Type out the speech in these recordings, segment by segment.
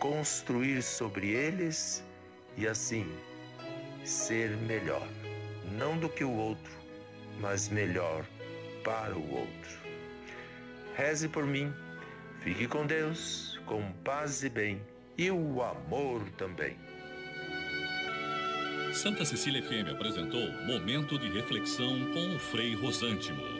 construir sobre eles e assim ser melhor, não do que o outro, mas melhor para o outro. Reze por mim, fique com Deus, com paz e bem, e o amor também. Santa Cecília FM apresentou Momento de Reflexão com o Frei Rosântimo.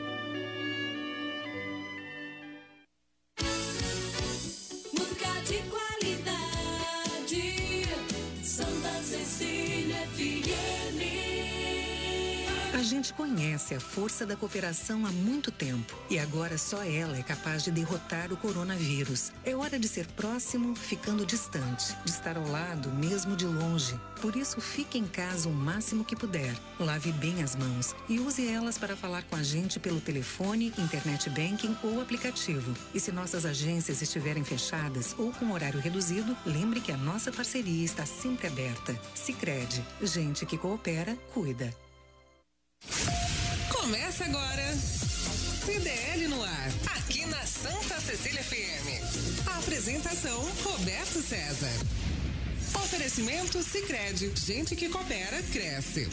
Conhece a força da cooperação há muito tempo e agora só ela é capaz de derrotar o coronavírus. É hora de ser próximo, ficando distante, de estar ao lado, mesmo de longe. Por isso, fique em casa o máximo que puder. Lave bem as mãos e use elas para falar com a gente pelo telefone, internet banking ou aplicativo. E se nossas agências estiverem fechadas ou com horário reduzido, lembre que a nossa parceria está sempre aberta. Sicredi, gente que coopera, cuida. Começa agora. CDL no ar, aqui na Santa Cecília FM. A apresentação Roberto César. Oferecimento Sicredi, gente que coopera cresce.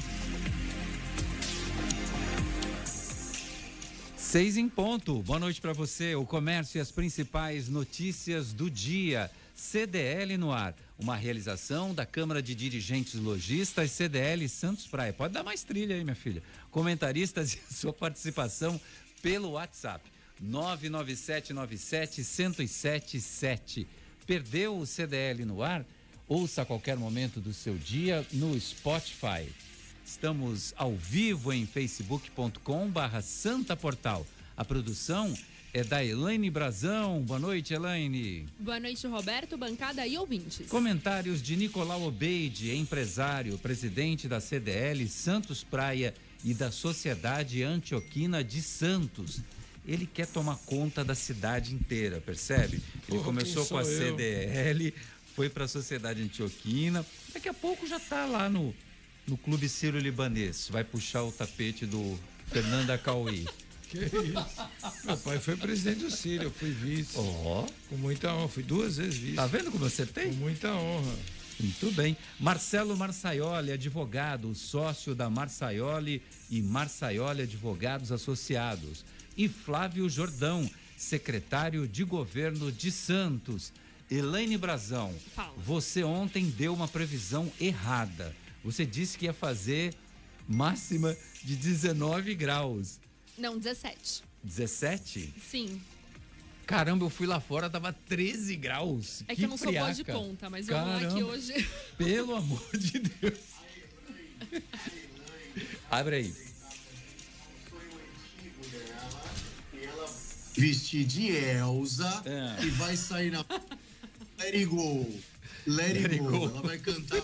Seis em ponto. Boa noite para você. O comércio e as principais notícias do dia. CDL no ar uma realização da Câmara de Dirigentes Logistas CDL Santos Praia. Pode dar mais trilha aí, minha filha. Comentaristas e sua participação pelo WhatsApp 99797-1077. Perdeu o CDL no ar? Ouça a qualquer momento do seu dia no Spotify. Estamos ao vivo em facebook.com barra. A produção é da Elaine Brazão. Boa noite, Elaine. Boa noite, Roberto, bancada e ouvintes. Comentários de Nicolau Obeide, empresário, presidente da CDL Santos Praia e da Sociedade Antioquina de Santos. Ele quer tomar conta da cidade inteira, percebe? Ele começou com a eu? CDL, foi para a Sociedade Antioquina, daqui a pouco já está lá no, no Clube Ciro Libanês. Vai puxar o tapete do Fernanda Cauí. Que isso? Meu pai foi presidente do Círio, eu fui vice. Ó. Oh. Com muita honra, fui duas vezes vice. Tá vendo como você tem? Com muita honra. Muito bem. Marcelo Marçaioli, advogado, sócio da Marçaioli e Marçaioli Advogados Associados. E Flávio Jordão, secretário de governo de Santos. Elaine Brazão, você ontem deu uma previsão errada. Você disse que ia fazer máxima de 19 graus. Não, 17. 17? Sim. Caramba, eu fui lá fora, tava 13 graus. É que, que eu não friaca. sou boa de conta, mas vamos Caramba, lá que hoje. Pelo amor de Deus. Abre aí. Vestir de Elsa é. e vai sair na. Let it go. Let, Let it go. go. Ela vai cantar.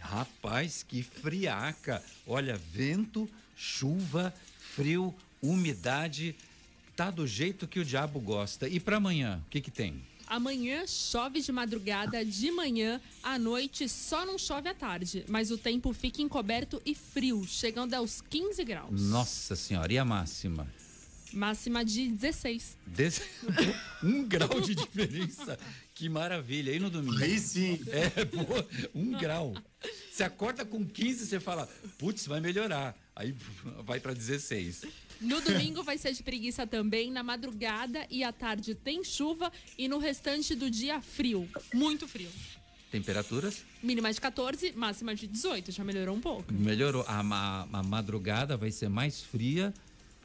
Rapaz, que friaca. Olha, vento chuva, frio, umidade, tá do jeito que o diabo gosta. E para amanhã, o que que tem? Amanhã chove de madrugada, de manhã, à noite só não chove à tarde, mas o tempo fica encoberto e frio, chegando aos 15 graus. Nossa senhora, e a máxima? Máxima de 16. Dez... um grau de diferença. Que maravilha. E no domingo? Aí sim. É, pô, um grau. Você acorda com 15, você fala, putz, vai melhorar. Aí vai para 16. No domingo vai ser de preguiça também. Na madrugada e à tarde tem chuva. E no restante do dia, frio. Muito frio. Temperaturas? Mínima de 14, máxima de 18. Já melhorou um pouco. Melhorou. A, a, a madrugada vai ser mais fria,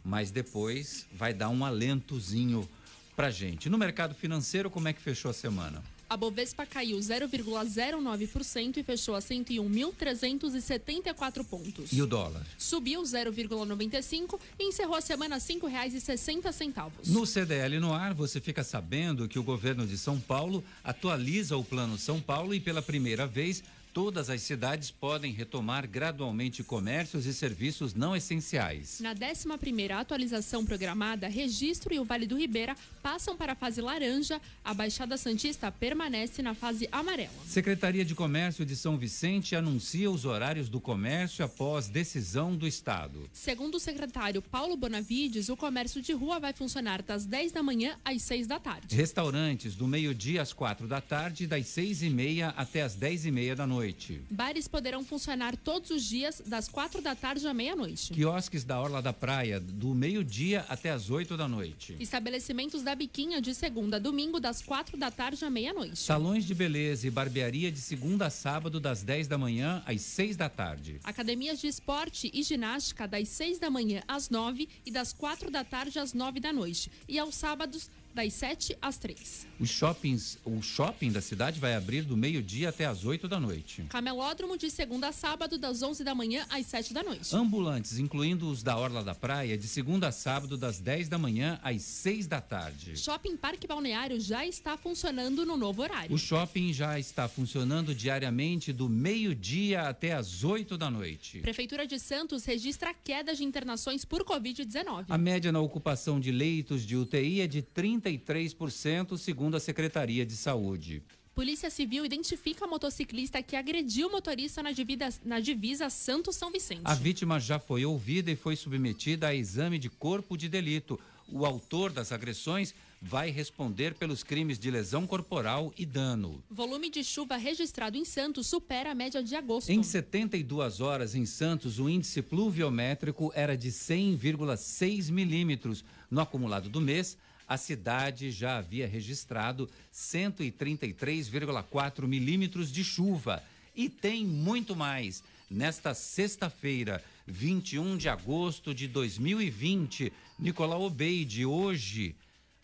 mas depois vai dar um alentozinho pra gente. No mercado financeiro, como é que fechou a semana? A Bovespa caiu 0,09% e fechou a 101.374 pontos. E o dólar? Subiu 0,95 e encerrou a semana a R$ 5,60. No CDL no ar, você fica sabendo que o governo de São Paulo atualiza o Plano São Paulo e pela primeira vez todas as cidades podem retomar gradualmente comércios e serviços não essenciais. Na 11ª atualização programada, Registro e o Vale do Ribeira passam para a fase laranja, a Baixada Santista permanece na fase amarela. Secretaria de Comércio de São Vicente anuncia os horários do comércio após decisão do Estado. Segundo o secretário Paulo Bonavides, o comércio de rua vai funcionar das 10 da manhã às 6 da tarde. Restaurantes do meio-dia às quatro da tarde, das seis e meia até as dez e meia da noite. Bares poderão funcionar todos os dias, das quatro da tarde à meia-noite. Quiosques da Orla da Praia, do meio-dia até as oito da noite. Estabelecimentos da Biquinha de segunda a domingo, das quatro da tarde à meia-noite. Salões de beleza e barbearia de segunda a sábado, das 10 da manhã às seis da tarde. Academias de esporte e ginástica, das seis da manhã às nove e das quatro da tarde às nove da noite. E aos sábados, das 7 às 3. Os shoppings, o shopping da cidade vai abrir do meio-dia até as 8 da noite. Camelódromo de segunda a sábado, das 11 da manhã às 7 da noite. Ambulantes, incluindo os da Orla da Praia, de segunda a sábado, das 10 da manhã às 6 da tarde. Shopping Parque Balneário já está funcionando no novo horário. O shopping já está funcionando diariamente do meio-dia até as 8 da noite. Prefeitura de Santos registra queda de internações por Covid-19. A média na ocupação de leitos de UTI é de 30 33%, segundo a Secretaria de Saúde. Polícia Civil identifica motociclista que agrediu o motorista na divisa, na divisa Santos São Vicente. A vítima já foi ouvida e foi submetida a exame de corpo de delito. O autor das agressões vai responder pelos crimes de lesão corporal e dano. Volume de chuva registrado em Santos supera a média de agosto. Em 72 horas em Santos, o índice pluviométrico era de 100,6 milímetros. No acumulado do mês, a cidade já havia registrado 133,4 milímetros de chuva e tem muito mais. Nesta sexta-feira, 21 de agosto de 2020, Nicolau Obeide, hoje,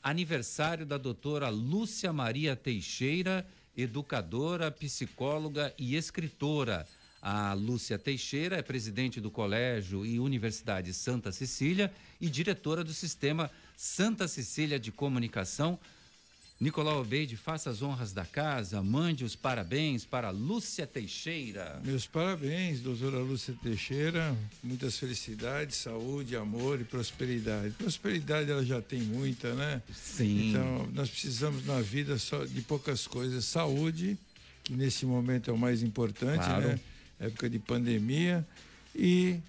aniversário da doutora Lúcia Maria Teixeira, educadora, psicóloga e escritora. A Lúcia Teixeira é presidente do Colégio e Universidade Santa Cecília e diretora do Sistema Santa Cecília de Comunicação. Nicolau Obeide, faça as honras da casa, mande os parabéns para Lúcia Teixeira. Meus parabéns, doutora Lúcia Teixeira. Muitas felicidades, saúde, amor e prosperidade. Prosperidade ela já tem muita, né? Sim. Então, nós precisamos na vida só de poucas coisas. Saúde, que nesse momento é o mais importante, Claro. né? Época de pandemia. E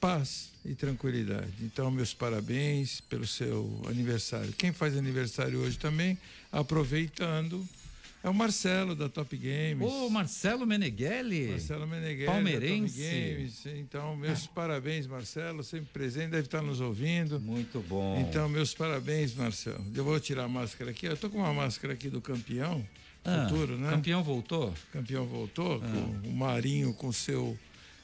paz e tranquilidade. Então, meus parabéns pelo seu aniversário. Quem faz aniversário hoje também, aproveitando, é o Marcelo da Top Games. Ô, Marcelo Meneghelli. Marcelo Meneghelli, Palmeirense. Games. Então, meus parabéns, Marcelo, sempre presente, deve estar nos ouvindo. Muito bom. Então, meus parabéns, Marcelo. Eu vou tirar a máscara aqui. Eu tô com uma máscara aqui do campeão, Ah, futuro, né? Campeão voltou? Campeão voltou, com o Marinho com seu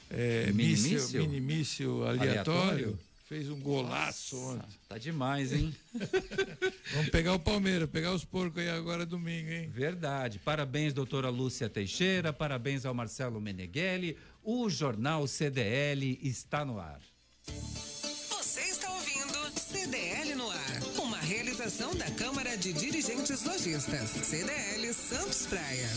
é, Mini míssil, míssil? mini míssil aleatório. Aleatório? Fez um golaço ontem. Tá demais, hein? Vamos pegar o Palmeiras, pegar os porcos aí agora domingo, hein? Verdade. Parabéns, doutora Lúcia Teixeira. Parabéns ao Marcelo Meneghelli. O Jornal CDL está no ar. Você está ouvindo CDL no ar, uma realização da Câmara de Dirigentes Lojistas, CDL Santos Praia.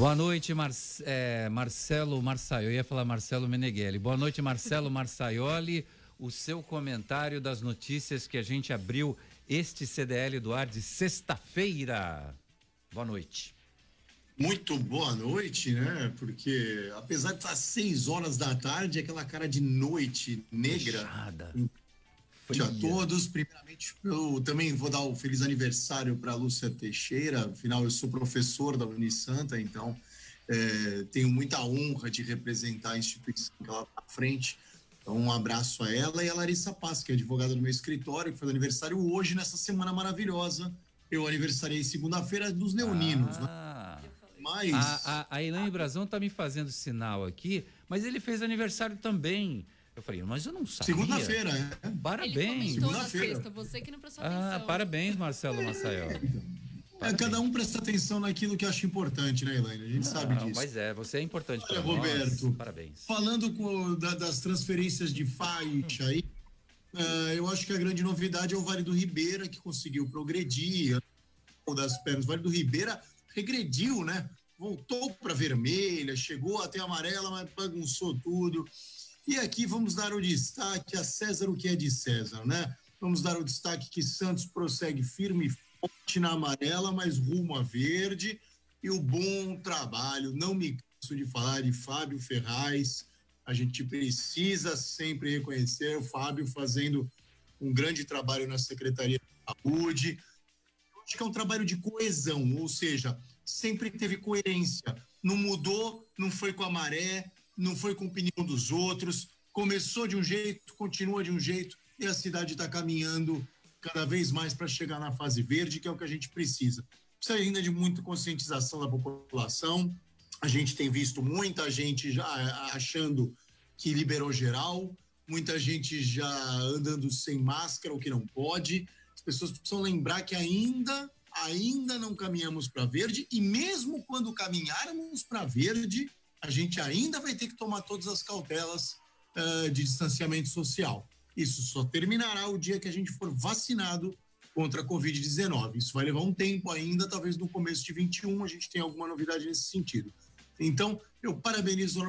Boa noite, Mar é, Marcelo Marçaioli. Eu ia falar Marcelo Meneghelli. Boa noite, Marcelo Marçaioli. O seu comentário das notícias que a gente abriu este CDL do ar de sexta-feira. Boa noite. Muito boa noite, né? Porque apesar de estar seis horas da tarde, aquela cara de noite negra. Fechada. Dia a todos. Primeiramente, eu também vou dar o feliz aniversário para Lúcia Teixeira. Afinal, eu sou professor da Unisanta, então é, tenho muita honra de representar a instituição que ela está à frente. Então, um abraço a ela e a Larissa Paz, que é advogada do meu escritório, que faz aniversário hoje, nessa semana maravilhosa. Eu aniversariei segunda-feira dos Leoninos, né? Ah, Mas. a, a, a Elaine Brazão tá me fazendo sinal aqui, mas ele fez aniversário também. Eu falei, mas eu não sabia. Segunda-feira, é. Ele Parabéns. comentou na Segunda-feira. sexta, você que não prestou Ah, atenção. parabéns, Marcelo Massaioli. É, cada um presta atenção naquilo que acha importante, né, Elaine? A gente sabe Não, disso. mas é, você é importante Olha, para nós. Roberto. Parabéns. Falando com- da- das transferências de faixa aí, ah, eu acho que a grande novidade é o Vale do Ribeira, que conseguiu progredir. O das pernas. O Vale do Ribeira regrediu, né? voltou para vermelha, chegou até amarela, mas bagunçou tudo. E aqui vamos dar o destaque a César o que é de César, né? Vamos dar o destaque que Santos prossegue firme e forte na amarela, mas rumo a verde. E o bom trabalho, não me canso de falar de Fábio Ferraz. A gente precisa sempre reconhecer o Fábio fazendo um grande trabalho na Secretaria de Saúde. Acho que é um trabalho de coesão, ou seja, sempre teve coerência. Não mudou, não foi com a maré, não foi com opinião dos outros. Começou de um jeito, continua de um jeito e a cidade está caminhando cada vez mais para chegar na fase verde, que é o que a gente precisa. Precisa ainda de muita conscientização da população. A gente tem visto muita gente já achando que liberou geral, muita gente já andando sem máscara, o que não pode. As pessoas precisam lembrar que ainda ainda não caminhamos para verde e mesmo quando caminharmos para verde, a gente ainda vai ter que tomar todas as cautelas uh, de distanciamento social. Isso só terminará o dia que a gente for vacinado contra a Covid-19. Isso vai levar um tempo ainda, talvez no começo de 21 a gente tenha alguma novidade nesse sentido. Então, eu parabenizo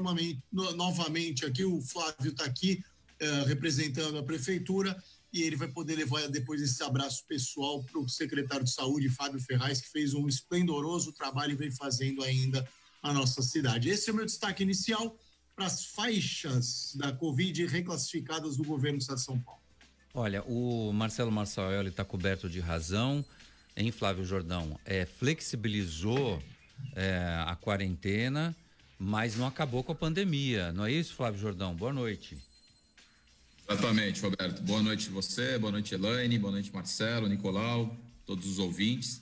no, novamente aqui, o Flávio está aqui uh, representando a prefeitura e ele vai poder levar depois esse abraço pessoal para o secretário de saúde, Fábio Ferraz, que fez um esplendoroso trabalho e vem fazendo ainda a nossa cidade. Esse é o meu destaque inicial para as faixas da Covid reclassificadas do governo do Estado de São Paulo. Olha, o Marcelo Marçal está coberto de razão, em Flávio Jordão? É, flexibilizou é, a quarentena, mas não acabou com a pandemia, não é isso, Flávio Jordão? Boa noite. Exatamente, Roberto. Boa noite você, boa noite Elaine, boa noite Marcelo, Nicolau, todos os ouvintes.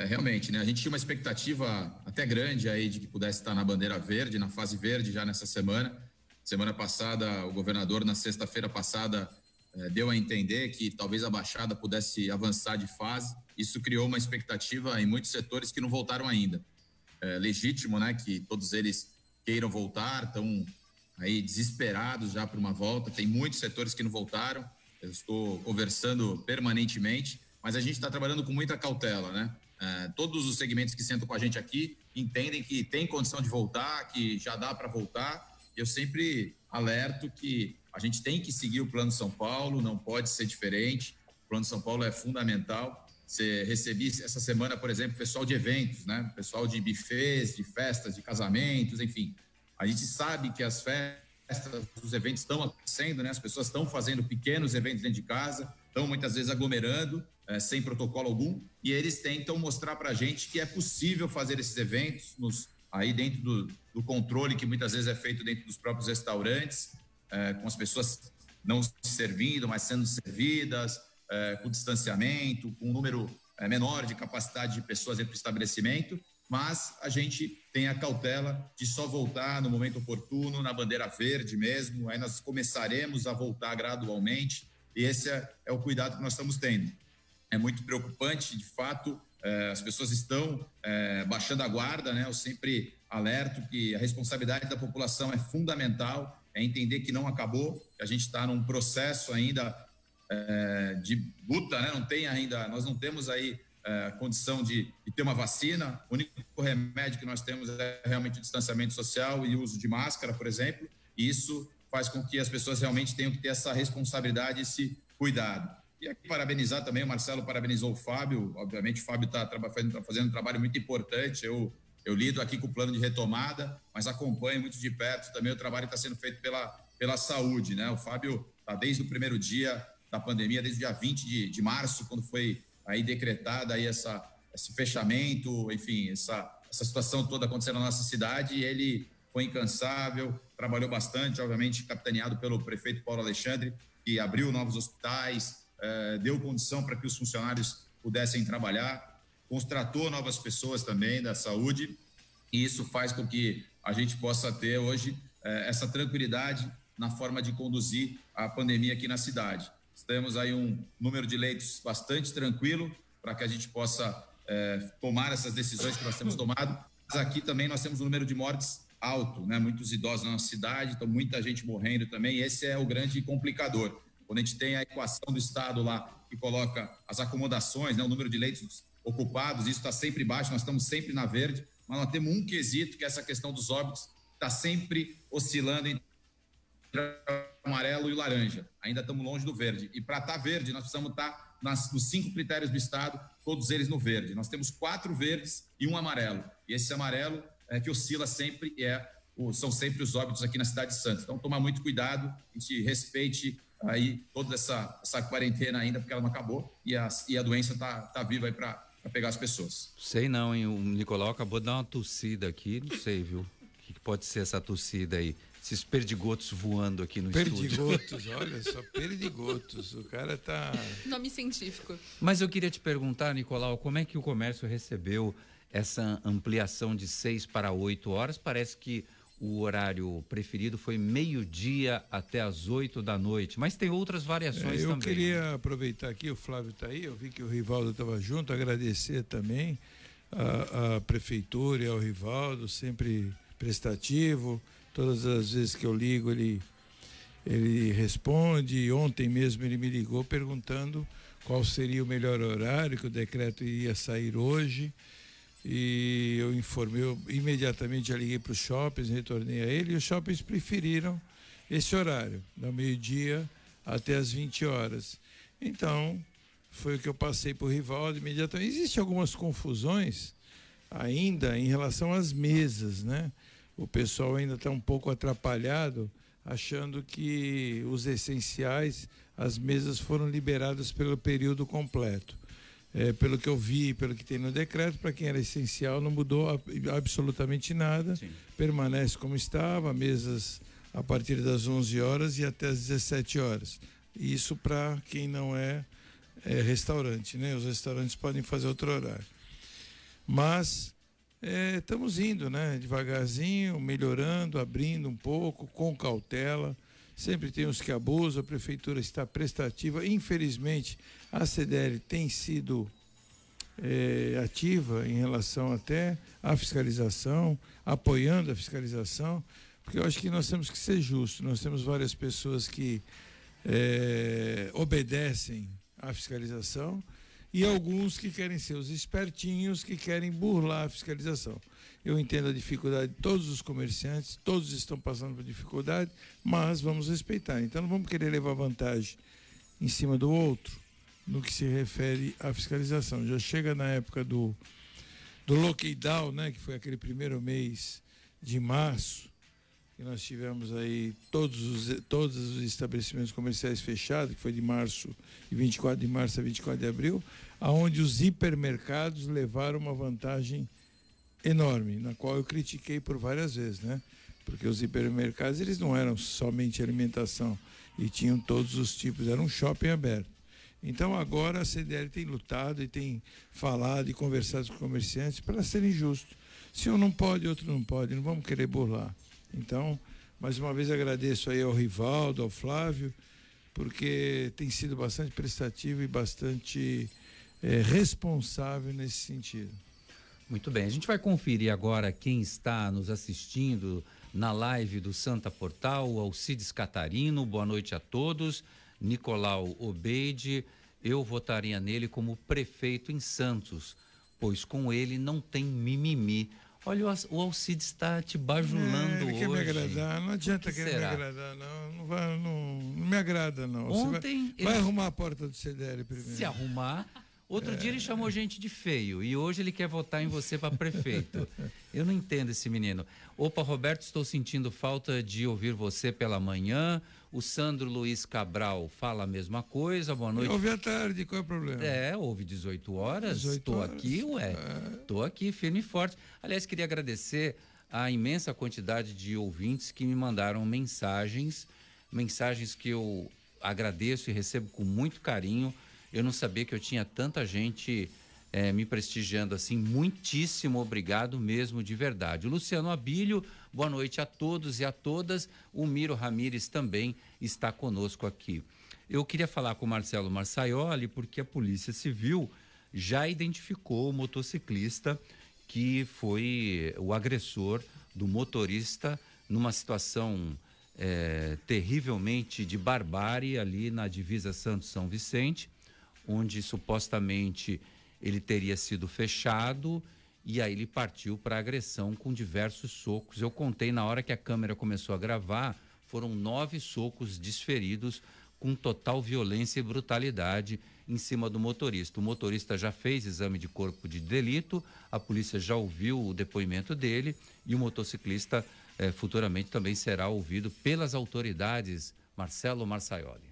É, realmente, né? A gente tinha uma expectativa até grande aí de que pudesse estar na bandeira verde, na fase verde já nessa semana. Semana passada, o governador, na sexta-feira passada, é, deu a entender que talvez a Baixada pudesse avançar de fase. Isso criou uma expectativa em muitos setores que não voltaram ainda. É legítimo, né? Que todos eles queiram voltar, estão aí desesperados já por uma volta. Tem muitos setores que não voltaram. Eu estou conversando permanentemente, mas a gente está trabalhando com muita cautela, né? É, todos os segmentos que sentam com a gente aqui entendem que tem condição de voltar, que já dá para voltar. Eu sempre alerto que a gente tem que seguir o Plano São Paulo, não pode ser diferente. O Plano São Paulo é fundamental. Você recebi essa semana, por exemplo, pessoal de eventos, né? Pessoal de buffets, de festas, de casamentos, enfim. A gente sabe que as festas, os eventos estão acontecendo, né? As pessoas estão fazendo pequenos eventos dentro de casa, estão muitas vezes aglomerando, é, sem protocolo algum, e eles tentam mostrar para a gente que é possível fazer esses eventos nos, aí dentro do, do, controle que muitas vezes é feito dentro dos próprios restaurantes, é, com as pessoas não se servindo, mas sendo servidas, é, com distanciamento, com um número menor de capacidade de pessoas dentro do estabelecimento, mas a gente tem a cautela de só voltar no momento oportuno, na bandeira verde mesmo, aí nós começaremos a voltar gradualmente, e esse é, é o cuidado que nós estamos tendo. É muito preocupante, de fato, é, as pessoas estão é, baixando a guarda, né? Eu sempre alerto que a responsabilidade da população é fundamental, é entender que não acabou, que a gente está num processo ainda é, de luta, né? Não tem ainda, nós não temos aí condição de, de, ter uma vacina. O único remédio que nós temos é realmente o distanciamento social e o uso de máscara, por exemplo. E isso faz com que as pessoas realmente tenham que ter essa responsabilidade, esse cuidado. E aqui parabenizar também, o Marcelo parabenizou o Fábio. Obviamente, o Fábio está fazendo, tá fazendo um trabalho muito importante. Eu, eu lido aqui com o plano de retomada, mas acompanho muito de perto também o trabalho que está sendo feito pela, pela saúde. Né? O Fábio está desde o primeiro dia da pandemia, desde o dia 20 de, de março, quando foi aí decretada aí essa, esse fechamento, enfim, essa, essa situação toda acontecendo na nossa cidade, ele foi incansável, trabalhou bastante, obviamente capitaneado pelo prefeito Paulo Alexandre, que abriu novos hospitais, eh, deu condição para que os funcionários pudessem trabalhar, contratou novas pessoas também da saúde, e isso faz com que a gente possa ter hoje eh, essa tranquilidade na forma de conduzir a pandemia aqui na cidade. Temos aí um número de leitos bastante tranquilo para que a gente possa é, tomar essas decisões que nós temos tomado. Mas aqui também nós temos um número de mortes alto, né? Muitos idosos na nossa cidade, então muita gente morrendo também. Esse é o grande complicador. Quando a gente tem a equação do Estado lá que coloca as acomodações, né? o número de leitos ocupados, isso está sempre baixo, nós estamos sempre na verde, mas nós temos um quesito que é essa questão dos óbitos está sempre oscilando entre amarelo e laranja. Ainda estamos longe do verde. E para estar tá verde, nós precisamos estar tá nos cinco critérios do Estado, todos eles no verde. Nós temos quatro verdes e um amarelo. E esse amarelo é que oscila sempre e é são sempre os óbitos aqui na cidade de Santos. Então, tomar muito cuidado, a gente respeite aí toda essa, essa quarentena ainda, porque ela não acabou e a, e a doença está tá viva aí para pegar as pessoas. Sei não, hein? O Nicolau acabou de dar uma tossida aqui, não sei, viu? O que, que pode ser essa tossida aí? Esses perdigotos voando aqui no perdigotos, estúdio. Perdigotos, olha só, perdigotos. O cara tá. Nome científico. Mas eu queria te perguntar, Nicolau, como é que o comércio recebeu essa ampliação de seis para oito horas? Parece que o horário preferido foi meio-dia até as oito da noite, mas tem outras variações é, eu também. Eu queria aproveitar aqui, o Flávio está aí, eu vi que o Rivaldo estava junto, agradecer também a, a prefeitura e ao Rivaldo, sempre prestativo. Todas as vezes que eu ligo, ele, ele responde. Ontem mesmo ele me ligou perguntando qual seria o melhor horário, que o decreto iria sair hoje e eu informei, eu imediatamente já liguei para os shoppings, retornei a ele, e os shoppings preferiram esse horário, da meio-dia até as 20 horas. Então, foi o que eu passei para o Rivaldo imediatamente. Existem algumas confusões ainda em relação às mesas, né? O pessoal ainda está um pouco atrapalhado, achando que os essenciais, as mesas foram liberadas pelo período completo é, pelo que eu vi, pelo que tem no decreto, para quem era essencial, não mudou absolutamente nada. Sim. Permanece como estava, mesas a partir das 11 horas e até as 17 horas. Isso para quem não é, é, restaurante, né? Os restaurantes podem fazer outro horário. Mas é, estamos indo, né? Devagarzinho, melhorando, abrindo um pouco, com cautela. Sempre tem os que abusam, a prefeitura está prestativa. Infelizmente, a CDL tem sido é, ativa em relação até à fiscalização, apoiando a fiscalização, porque eu acho que nós temos que ser justos. Nós temos várias pessoas que é, obedecem à fiscalização e alguns que querem ser os espertinhos que querem burlar a fiscalização. Eu entendo a dificuldade de todos os comerciantes, todos estão passando por dificuldade, mas vamos respeitar. Então não vamos querer levar vantagem em cima do outro no que se refere à fiscalização. Já chega na época do, do lockdown, né, que foi aquele primeiro mês de março, que nós tivemos aí todos os, todos os estabelecimentos comerciais fechados, que foi de março, de 24 de março a 24 de abril, aonde os hipermercados levaram uma vantagem enorme, na qual eu critiquei por várias vezes, né? Porque os hipermercados eles não eram somente alimentação e tinham todos os tipos, era um shopping aberto. Então agora a CDL tem lutado e tem falado e conversado com os comerciantes para serem justos. Se um não pode, outro não pode, não vamos querer burlar. Então, mais uma vez agradeço aí ao Rivaldo, ao Flávio, porque tem sido bastante prestativo e bastante é, responsável nesse sentido. Muito bem, a gente vai conferir agora quem está nos assistindo na live do Santa Portal, Alcides Catarino, boa noite a todos, Nicolau Obeide, eu votaria nele como prefeito em Santos, pois com ele não tem mimimi. Olha, o Alcides está te bajulando é, ele hoje. quer me agradar, não adianta que querer será? me agradar, não. Não, vai, não, não me agrada, não. Ontem. Vai, ele... vai, arrumar a porta do CDL primeiro. Se arrumar. Outro é. dia ele chamou gente de feio e hoje ele quer votar em você para prefeito. Eu não entendo esse menino. Opa, Roberto, estou sentindo falta de ouvir você pela manhã. O Sandro Luiz Cabral fala a mesma coisa. Boa noite. Ouve à tarde, qual é o problema? É, houve 18 horas. Estou aqui, ué. Estou é. aqui, firme e forte. Aliás, queria agradecer a imensa quantidade de ouvintes que me mandaram mensagens, mensagens que eu agradeço e recebo com muito carinho eu não sabia que eu tinha tanta gente é, me prestigiando assim. Muitíssimo obrigado mesmo, de verdade. Luciano Abílio, boa noite a todos e a todas. O Miro Ramires também está conosco aqui. Eu queria falar com o Marcelo Marçaioli, porque a Polícia Civil já identificou o motociclista que foi o agressor do motorista numa situação é, terrivelmente de barbárie ali na divisa Santos-São Vicente onde supostamente ele teria sido fechado e aí ele partiu para agressão com diversos socos. Eu contei na hora que a câmera começou a gravar, foram nove socos desferidos com total violência e brutalidade em cima do motorista. O motorista já fez exame de corpo de delito, a polícia já ouviu o depoimento dele e o motociclista eh, futuramente também será ouvido pelas autoridades. Marcelo Marçaioli.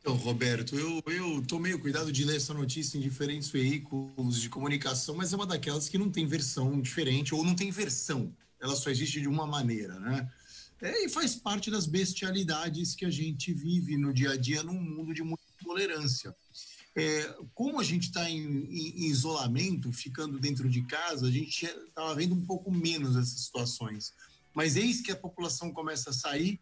Então, Roberto, eu, eu tomei o cuidado de ler essa notícia em diferentes veículos de comunicação, mas é uma daquelas que não tem versão diferente ou não tem versão. Ela só existe de uma maneira, né? É, e faz parte das bestialidades que a gente vive no dia a dia num mundo de muita tolerância. É, como a gente está em, em, em, isolamento, ficando dentro de casa, a gente estava vendo um pouco menos essas situações. Mas eis que a população começa a sair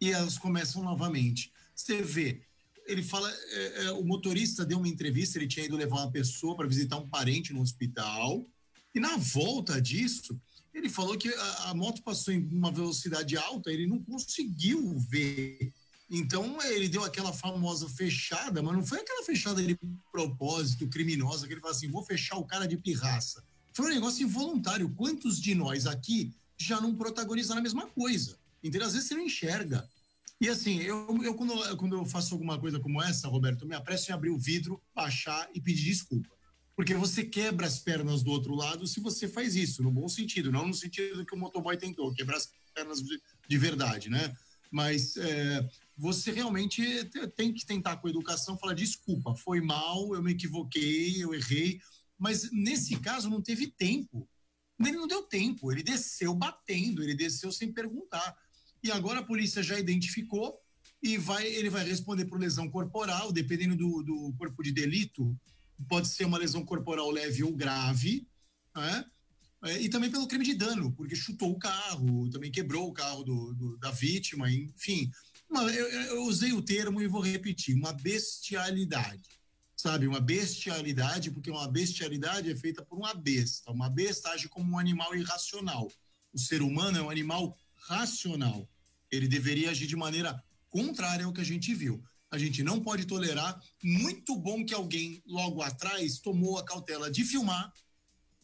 e elas começam novamente. Você vê, ele fala, é, é, o motorista deu uma entrevista, ele tinha ido levar uma pessoa para visitar um parente no hospital, e na volta disso, ele falou que a, a, moto passou em uma velocidade alta, ele não conseguiu ver. Então ele deu aquela famosa fechada, mas não foi aquela fechada de propósito criminosa que ele fala assim: vou fechar o cara de pirraça. Foi um negócio involuntário. Quantos de nós aqui já não protagonizaram a mesma coisa? Entendeu? Às vezes você não enxerga. E assim, eu, eu, quando, quando eu faço alguma coisa como essa, Roberto, eu me apresso em abrir o vidro, baixar e pedir desculpa. Porque você quebra as pernas do outro lado se você faz isso, no bom sentido, não no sentido que o motoboy tentou, quebrar as pernas de, de verdade, né? Mas é, você realmente tem que tentar com a educação falar desculpa, foi mal, eu me equivoquei, eu errei. Mas nesse caso não teve tempo. Ele não deu tempo, ele desceu batendo, ele desceu sem perguntar e agora a polícia já identificou e vai, ele vai responder por lesão corporal, dependendo do, do corpo de delito, pode ser uma lesão corporal leve ou grave, né? É, e também pelo crime de dano, porque chutou o carro, também quebrou o carro do, do da vítima, enfim. Uma, eu, eu, usei o termo e vou repetir: uma bestialidade. Sabe? Uma bestialidade, porque uma bestialidade é feita por uma besta. Uma besta age como um animal irracional. O ser humano é um animal racional. Ele deveria agir de maneira contrária ao que a gente viu. A gente não pode tolerar. Muito bom que alguém logo atrás tomou a cautela de filmar,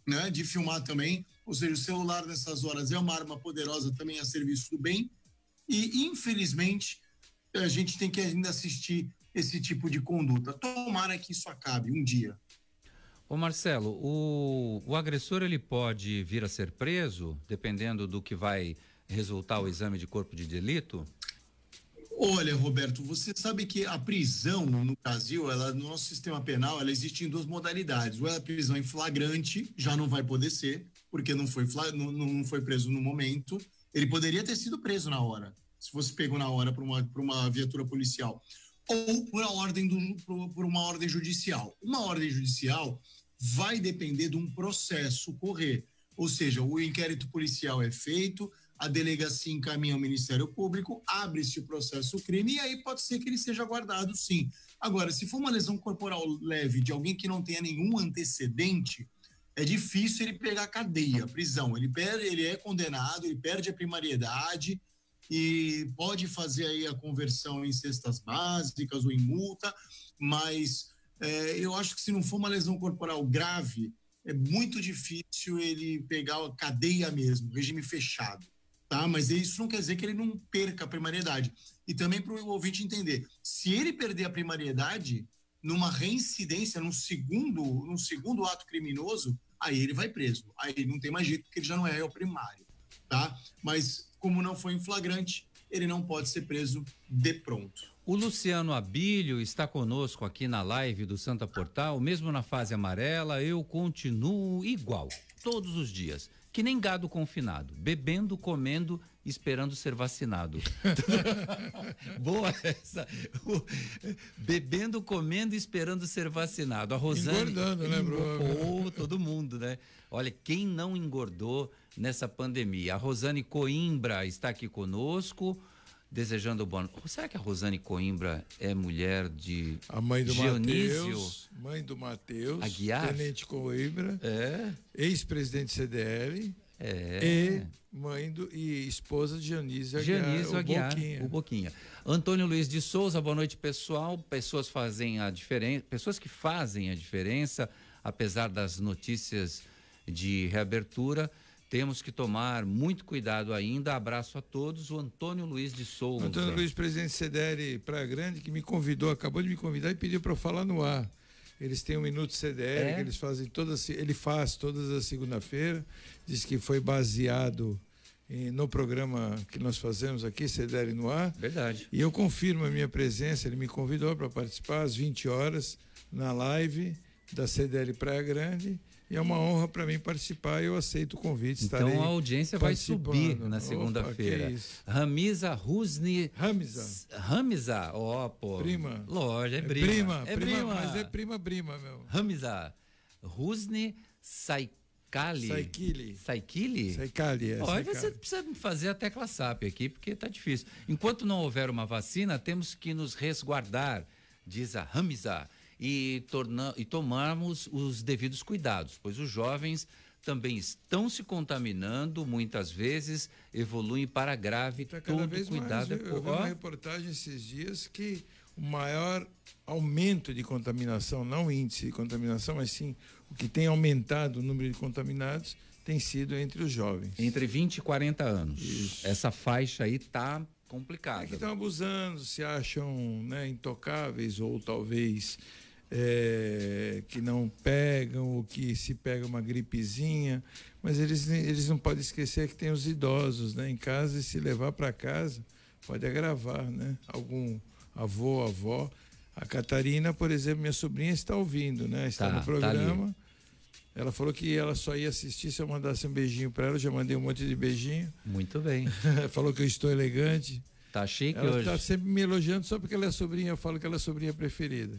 né? De filmar também. Ou seja, o celular nessas horas é uma arma poderosa também a serviço do bem. E infelizmente a gente tem que ainda assistir esse tipo de conduta. Tomara que isso acabe um dia. Ô Marcelo, o, o agressor ele pode vir a ser preso, dependendo do que vai resultar o exame de corpo de delito? Olha, Roberto, você sabe que a prisão no Brasil, ela, no nosso sistema penal, ela existe em duas modalidades. Ou é a prisão em flagrante, já não vai poder ser, porque não foi, não, não foi preso no momento. Ele poderia ter sido preso na hora, se fosse pego na hora por uma, por uma viatura policial. Ou por, a ordem do, por, por uma ordem judicial. Uma ordem judicial vai depender de um processo correr. Ou seja, o inquérito policial é feito, a delegacia encaminha ao Ministério Público, abre-se o processo crime e aí pode ser que ele seja guardado sim. Agora, se for uma lesão corporal leve de alguém que não tenha nenhum antecedente, é difícil ele pegar cadeia, prisão. Ele, perde, ele é condenado, ele perde a primariedade e pode fazer aí a conversão em cestas básicas ou em multa, mas é, eu acho que se não for uma lesão corporal grave, é muito difícil ele pegar a cadeia mesmo, regime fechado tá? Mas isso não quer dizer que ele não perca a primariedade. E também para o ouvinte entender, se ele perder a primariedade numa reincidência, num segundo, num segundo ato criminoso, aí ele vai preso. Aí não tem mais jeito, porque ele já não é o primário, tá? Mas como não foi em flagrante, ele não pode ser preso de pronto. O Luciano Abílio está conosco aqui na live do Santa Portal, mesmo na fase amarela, eu continuo igual, todos os dias que nem gado confinado, bebendo, comendo, esperando ser vacinado. Boa essa. bebendo, comendo, esperando ser vacinado. A Rosane. Engordando, né, Bruno? todo mundo, né? Olha, quem não engordou nessa pandemia? A Rosane Coimbra está aqui conosco desejando boa Será que a Rosane Coimbra é mulher de a mãe do Matheus, mãe do Matheus, Aguiar? Tenente Coimbra, é. ex-presidente CDL, é. e mãe do e esposa de Dionísio Aguiar, Dionísio Aguiar, o Boquinha. o Boquinha. Antônio Luiz de Souza, boa noite pessoal. Pessoas fazem a diferença, pessoas que fazem a diferença, apesar das notícias de reabertura. Temos que tomar muito cuidado ainda. Abraço a todos. O Antônio Luiz de Souza. Antônio Luiz, presidente CDL Praia Grande, que me convidou, acabou de me convidar e pediu para eu falar no ar. Eles têm um minuto CDL É? que eles fazem todas, ele faz todas as segunda-feira. Diz que foi baseado em- no programa que nós fazemos aqui, CDL no ar. Verdade. E eu confirmo a minha presença. Ele me convidou para participar às 20 horas na live da CDL Praia Grande. E é uma honra para mim participar. Eu aceito o convite. Então a audiência vai subir na segunda-feira. Ramiza Rusni. Ramiza. Ramiza, ó, pô. Prima. Lógico, é É prima. prima, é prima, prima. mas é prima, prima, meu. Ramiza. Rusni Saikali. Saikili. Saikili? Saikali, é. Olha, você precisa fazer a tecla SAP aqui, porque tá difícil. Enquanto não houver uma vacina, temos que nos resguardar, diz a Ramiza, e, torna, e tomarmos os devidos cuidados, pois os jovens também estão se contaminando, muitas vezes evoluem para grave. Tá cada Todo vez cuidado mais. é Eu, eu vi uma reportagem esses dias que o maior aumento de contaminação, não o índice de contaminação, mas sim o que tem aumentado o número de contaminados, tem sido entre os jovens. Entre 20 e 40 anos. Essa faixa aí tá complicada. É que estão abusando, se acham né, intocáveis ou talvez é, que não pegam ou que se pega uma gripezinha, mas eles, eles não podem esquecer que tem os idosos né, em casa e se levar para casa pode agravar, né? Algum avô, avó. A Catarina, por exemplo, minha sobrinha está ouvindo, né? Está Tá, no tá programa. ela falou que ela só ia assistir se eu mandasse um beijinho para ela. Eu já mandei um monte de beijinho. Muito bem. falou que eu estou elegante. Tá chique Ela hoje. está sempre me elogiando só porque ela é sobrinha, eu falo que ela é sobrinha preferida.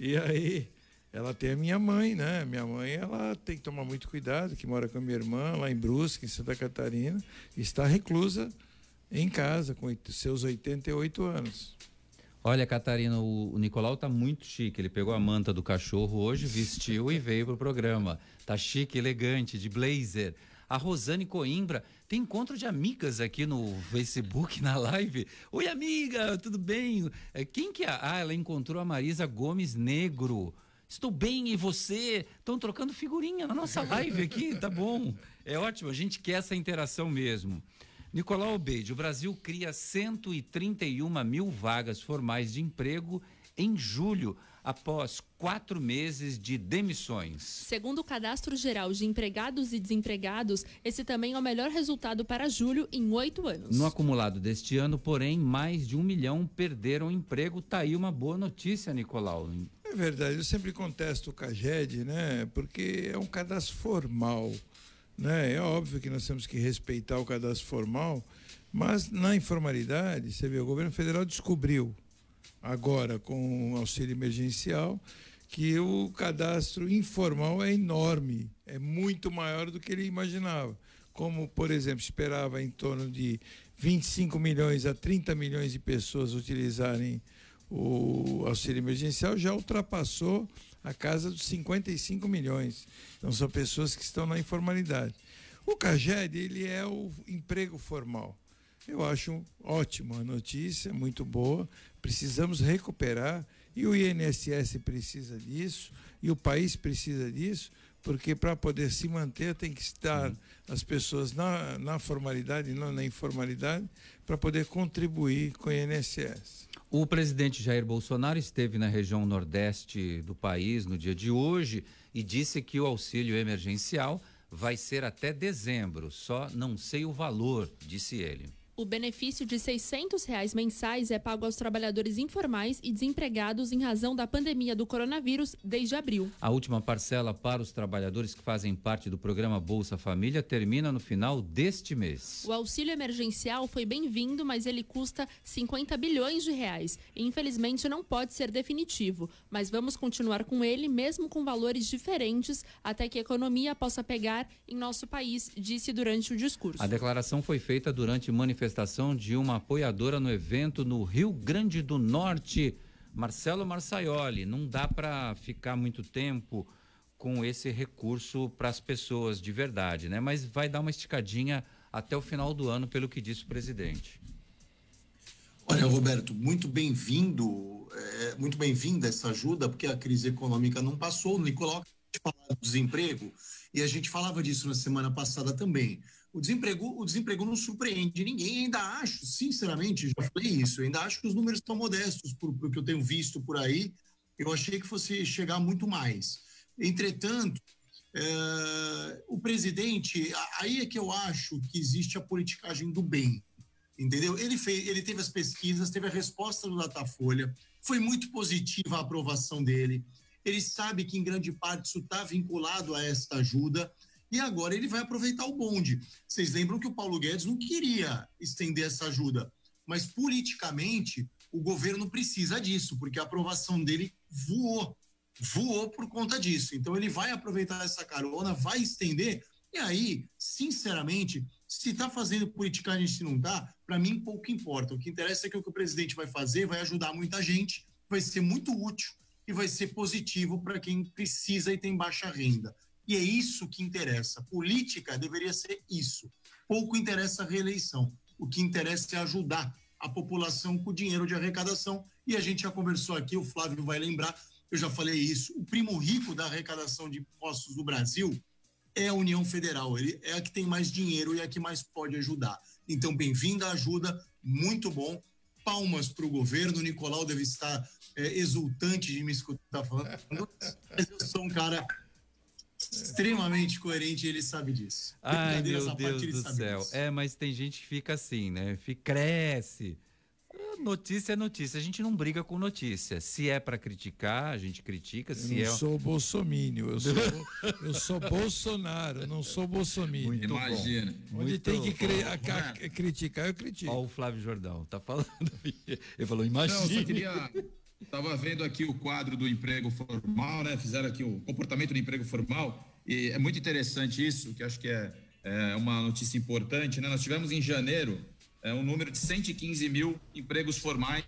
E aí, ela tem a minha mãe, né? Minha mãe, ela tem que tomar muito cuidado, que mora com a minha irmã lá em Brusque, em Santa Catarina, está reclusa em casa com seus 88 anos. Olha, Catarina, o Nicolau tá muito chique. Ele pegou a manta do cachorro hoje, vestiu e veio pro programa. Tá chique, elegante, de blazer. A Rosane Coimbra tem encontro de amigas aqui no Facebook, na live. Oi, amiga, tudo bem? É, Quem que é? Ah, ela encontrou a Marisa Gomes Negro. Estou bem, e você? Estão trocando figurinha na nossa live aqui, tá bom. É ótimo, a gente quer essa interação mesmo. Nicolau Obeide, o Brasil cria 131 mil vagas formais de emprego em julho, após quatro meses de demissões. Segundo o Cadastro Geral de Empregados e Desempregados, esse também é o melhor resultado para julho em oito anos. No acumulado deste ano, porém, mais de um milhão perderam emprego. Tá aí uma boa notícia, Nicolau. É verdade, eu sempre contesto o CAGED, né? Porque é um cadastro formal. Né? É óbvio que nós temos que respeitar o cadastro formal, mas na informalidade, você vê, o governo federal descobriu agora com o auxílio emergencial que o cadastro informal é enorme, é muito maior do que ele imaginava. Como, por exemplo, esperava em torno de 25 milhões a 30 milhões de pessoas utilizarem o auxílio emergencial, já ultrapassou a casa dos 55 milhões. Então são pessoas que estão na informalidade. O CAGED, ele é o emprego formal. Eu acho ótimo a notícia, muito boa. Precisamos recuperar e o INSS precisa disso e o país precisa disso, porque para poder se manter tem que estar as pessoas na, na formalidade não na informalidade para poder contribuir com o INSS. O presidente Jair Bolsonaro esteve na região nordeste do país no dia de hoje e disse que o auxílio emergencial vai ser até dezembro, só não sei o valor, disse ele. O benefício de 600 reais mensais é pago aos trabalhadores informais e desempregados em razão da pandemia do coronavírus desde abril. A última parcela para os trabalhadores que fazem parte do programa Bolsa Família termina no final deste mês. O auxílio emergencial foi bem-vindo, mas ele custa 50 bilhões de reais e infelizmente não pode ser definitivo. Mas vamos continuar com ele, mesmo com valores diferentes, até que a economia possa pegar em nosso país, disse durante o discurso. A declaração foi feita durante manifestação de uma apoiadora no evento no Rio Grande do Norte, Marcelo Marçaioli. Não dá para ficar muito tempo com esse recurso para as pessoas de verdade, né? Mas vai dar uma esticadinha até o final do ano, pelo que disse o presidente. Olha, Roberto, muito bem-vindo, é, muito bem-vinda essa ajuda, porque a crise econômica não passou. O Nicolau falar do desemprego, e a gente falava disso na semana passada também. O desemprego, o desemprego não surpreende ninguém. Ainda acho, sinceramente, já falei isso, ainda acho que os números estão modestos, por, por que eu tenho visto por aí. Eu achei que fosse chegar muito mais. Entretanto, é, o presidente, aí é que eu acho que existe a politicagem do bem, entendeu? Ele, fez, ele teve as pesquisas, teve a resposta do Datafolha, foi muito positiva a aprovação dele. Ele sabe que em grande parte isso está vinculado a esta ajuda e agora ele vai aproveitar o bonde. Vocês lembram que o Paulo Guedes não queria estender essa ajuda, mas politicamente o governo precisa disso, porque a aprovação dele voou voou por conta disso. Então ele vai aproveitar essa carona, vai estender, e aí, sinceramente, se está fazendo politicagem se não está, para mim pouco importa. O que interessa é que o que o presidente vai fazer vai ajudar muita gente, vai ser muito útil e vai ser positivo para quem precisa e tem baixa renda. E é isso que interessa. Política deveria ser isso. Pouco interessa a reeleição. O que interessa é ajudar a população com dinheiro de arrecadação. E a gente já conversou aqui, o Flávio vai lembrar, eu já falei isso, o primo rico da arrecadação de impostos do Brasil é a União Federal, ele é a que tem mais dinheiro e é a que mais pode ajudar. Então, bem-vinda a ajuda, muito bom. Palmas para o governo, o Nicolau deve estar é, exultante de me escutar falando, mas eu sou um cara extremamente coerente e ele sabe disso. Ai, meu Deus do céu. Disso. É, mas tem gente que fica assim, né? Fica, cresce Notícia é notícia. A gente não briga com notícia. Se é para criticar, a gente critica. Se eu não é... sou bolsomínio, eu sou, eu sou Bolsonaro, não sou bolsomínio. Muito Imagina. Bom. Onde Muito tem que cri a, criticar, eu critico. Olha o Flávio Jordão, tá falando. Ele falou, imagina. Não, eu queria. Estava vendo aqui o quadro do emprego formal, né? Fizeram aqui o comportamento do emprego formal. E é muito interessante isso, que acho que é, é uma notícia importante, né? Nós tivemos em janeiro é, um número de 115 mil empregos formais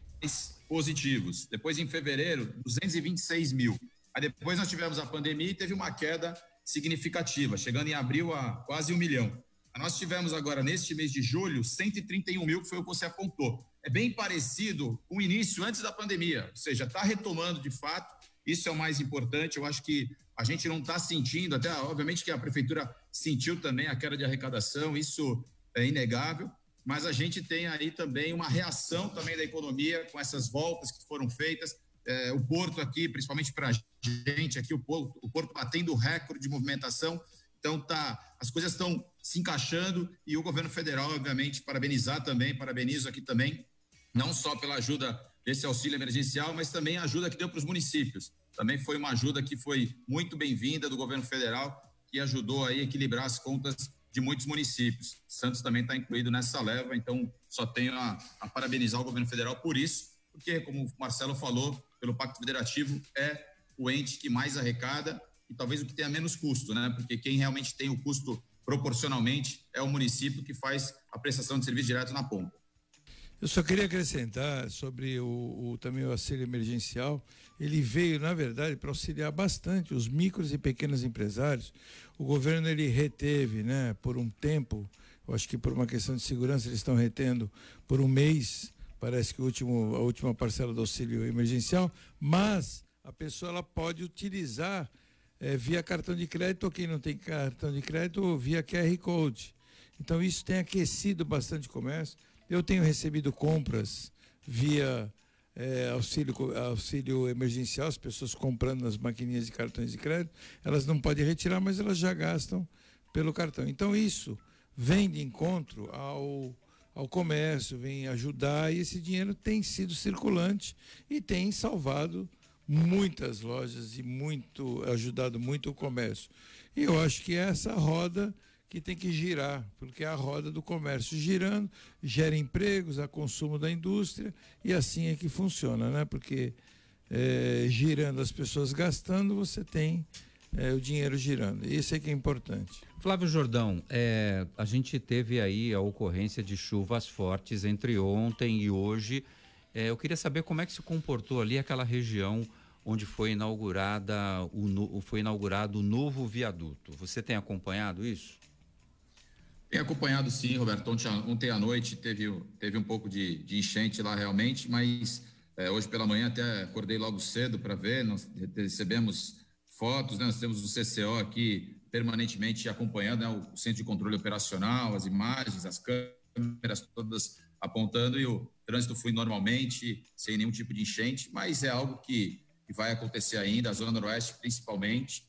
positivos. Depois, em fevereiro, 226 mil. Aí depois nós tivemos a pandemia e teve uma queda significativa, chegando em abril a quase um milhão. Nós tivemos agora, neste mês de julho, 131 mil, que foi o que você apontou. É bem parecido com o início, antes da pandemia, ou seja, está retomando de fato. Isso é o mais importante. Eu acho que a gente não está sentindo, até obviamente que a prefeitura sentiu também a queda de arrecadação, isso é inegável mas a gente tem aí também uma reação também da economia com essas voltas que foram feitas. É, o Porto aqui, principalmente para a gente aqui, o Porto, o Porto batendo recorde de movimentação. Então tá, as coisas estão se encaixando e o governo federal, obviamente, parabenizar também, parabenizo aqui também, não só pela ajuda desse auxílio emergencial, mas também a ajuda que deu para os municípios. Também foi uma ajuda que foi muito bem-vinda do governo federal, que ajudou a equilibrar as contas de muitos municípios. Santos também está incluído nessa leva, então só tenho a, a, parabenizar o governo federal por isso, porque, como o Marcelo falou, pelo Pacto Federativo é o ente que mais arrecada e talvez o que tenha menos custo, né? Porque quem realmente tem o custo proporcionalmente é o município que faz a prestação de serviço direto na ponta. Eu só queria acrescentar sobre o, o, também o auxílio emergencial. Ele veio, na verdade, para auxiliar bastante os micros e pequenos empresários. O governo ele reteve, né, por um tempo, eu acho que por uma questão de segurança eles estão retendo por um mês, parece que o último, a última parcela do auxílio emergencial, mas a pessoa ela pode utilizar é, via cartão de crédito ou quem não tem cartão de crédito via QR Code. Então isso tem aquecido bastante o comércio. Eu tenho recebido compras via é, auxílio, auxílio emergencial, as pessoas comprando nas maquininhas de cartões de crédito, elas não podem retirar, mas elas já gastam pelo cartão. Então isso vem de encontro ao, ao comércio, vem ajudar e esse dinheiro tem sido circulante e tem salvado muitas lojas e muito ajudado muito o comércio. E eu acho que essa roda que tem que girar, porque é a roda do comércio girando, gera empregos, a consumo da indústria, e assim é que funciona, né? Porque é, girando as pessoas gastando, você tem é, o dinheiro girando. Isso é que é importante. Flávio Jordão, é, a gente teve aí a ocorrência de chuvas fortes entre ontem e hoje. É, eu queria saber como é que se comportou ali aquela região onde foi inaugurada o, foi inaugurado o novo viaduto. Você tem acompanhado isso? Tem acompanhado sim, Roberto. Ontem, ontem à noite teve, teve um pouco de, de enchente lá realmente, mas é, hoje pela manhã até acordei logo cedo para ver. Nós recebemos fotos, né? Nós temos o CCO aqui permanentemente acompanhando né? o Centro de Controle Operacional, as imagens, as câmeras todas apontando e o trânsito flui normalmente, sem nenhum tipo de enchente, mas é algo que, que vai acontecer ainda, a Zona Noroeste principalmente.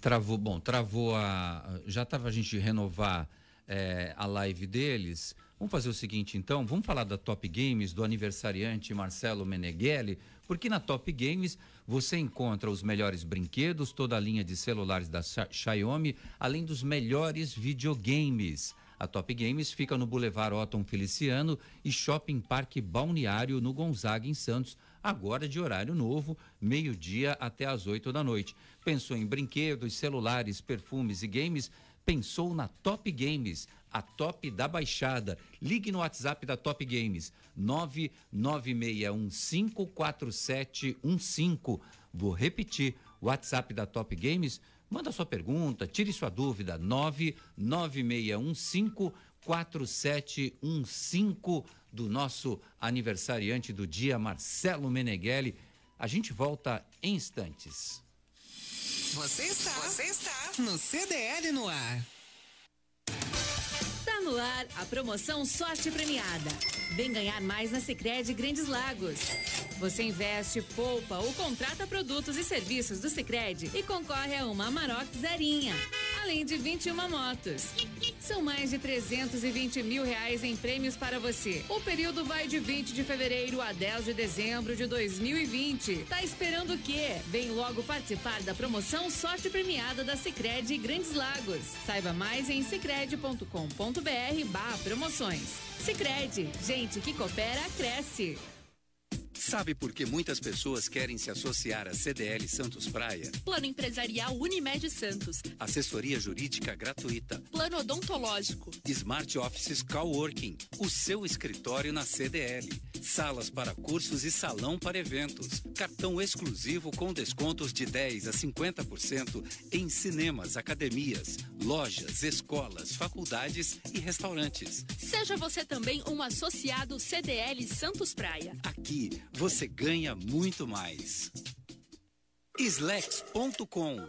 Travou, bom, travou a. Já estava a gente renovar é, a live deles. Vamos fazer o seguinte então, vamos falar da Top Games, do aniversariante Marcelo Meneghelli, porque na Top Games você encontra os melhores brinquedos, toda a linha de celulares da Xiaomi, além dos melhores videogames. A Top Games fica no Boulevard Otton Feliciano e Shopping Parque Balneário no Gonzaga, em Santos, agora de horário novo, meio-dia até às 8 da noite. Pensou em brinquedos, celulares, perfumes e games? Pensou na Top Games, a top da baixada. Ligue no WhatsApp da Top Games, 996154715. Vou repetir, WhatsApp da Top Games, manda sua pergunta, tire sua dúvida, 996154715 do nosso aniversariante do dia, Marcelo Meneghelli. A gente volta em instantes. Você está, você está no CDL no ar. Está no ar a promoção Sorte Premiada. Vem ganhar mais na Sicredi Grandes Lagos. Você investe, poupa ou contrata produtos e serviços do Sicredi e concorre a uma Amarok Zerinha, além de 21 motos. São mais de 320 mil reais em prêmios para você. O período vai de 20 de fevereiro a 10 de dezembro de 2020. Tá esperando o quê? Vem logo participar da promoção Sorte Premiada da Sicredi Grandes Lagos. Saiba mais em sicredi.com.br barra promoções. Sicredi, gente que coopera, cresce. Sabe por que muitas pessoas querem se associar à CDL Santos Praia? Plano empresarial Unimed Santos. Assessoria jurídica gratuita. Plano odontológico. Smart Offices Coworking. O seu escritório na CDL. Salas para cursos e salão para eventos. Cartão exclusivo com descontos de 10 a 50% em cinemas, academias, lojas, escolas, faculdades e restaurantes. Seja você também um associado CDL Santos Praia. Aqui você ganha muito mais. Slex.com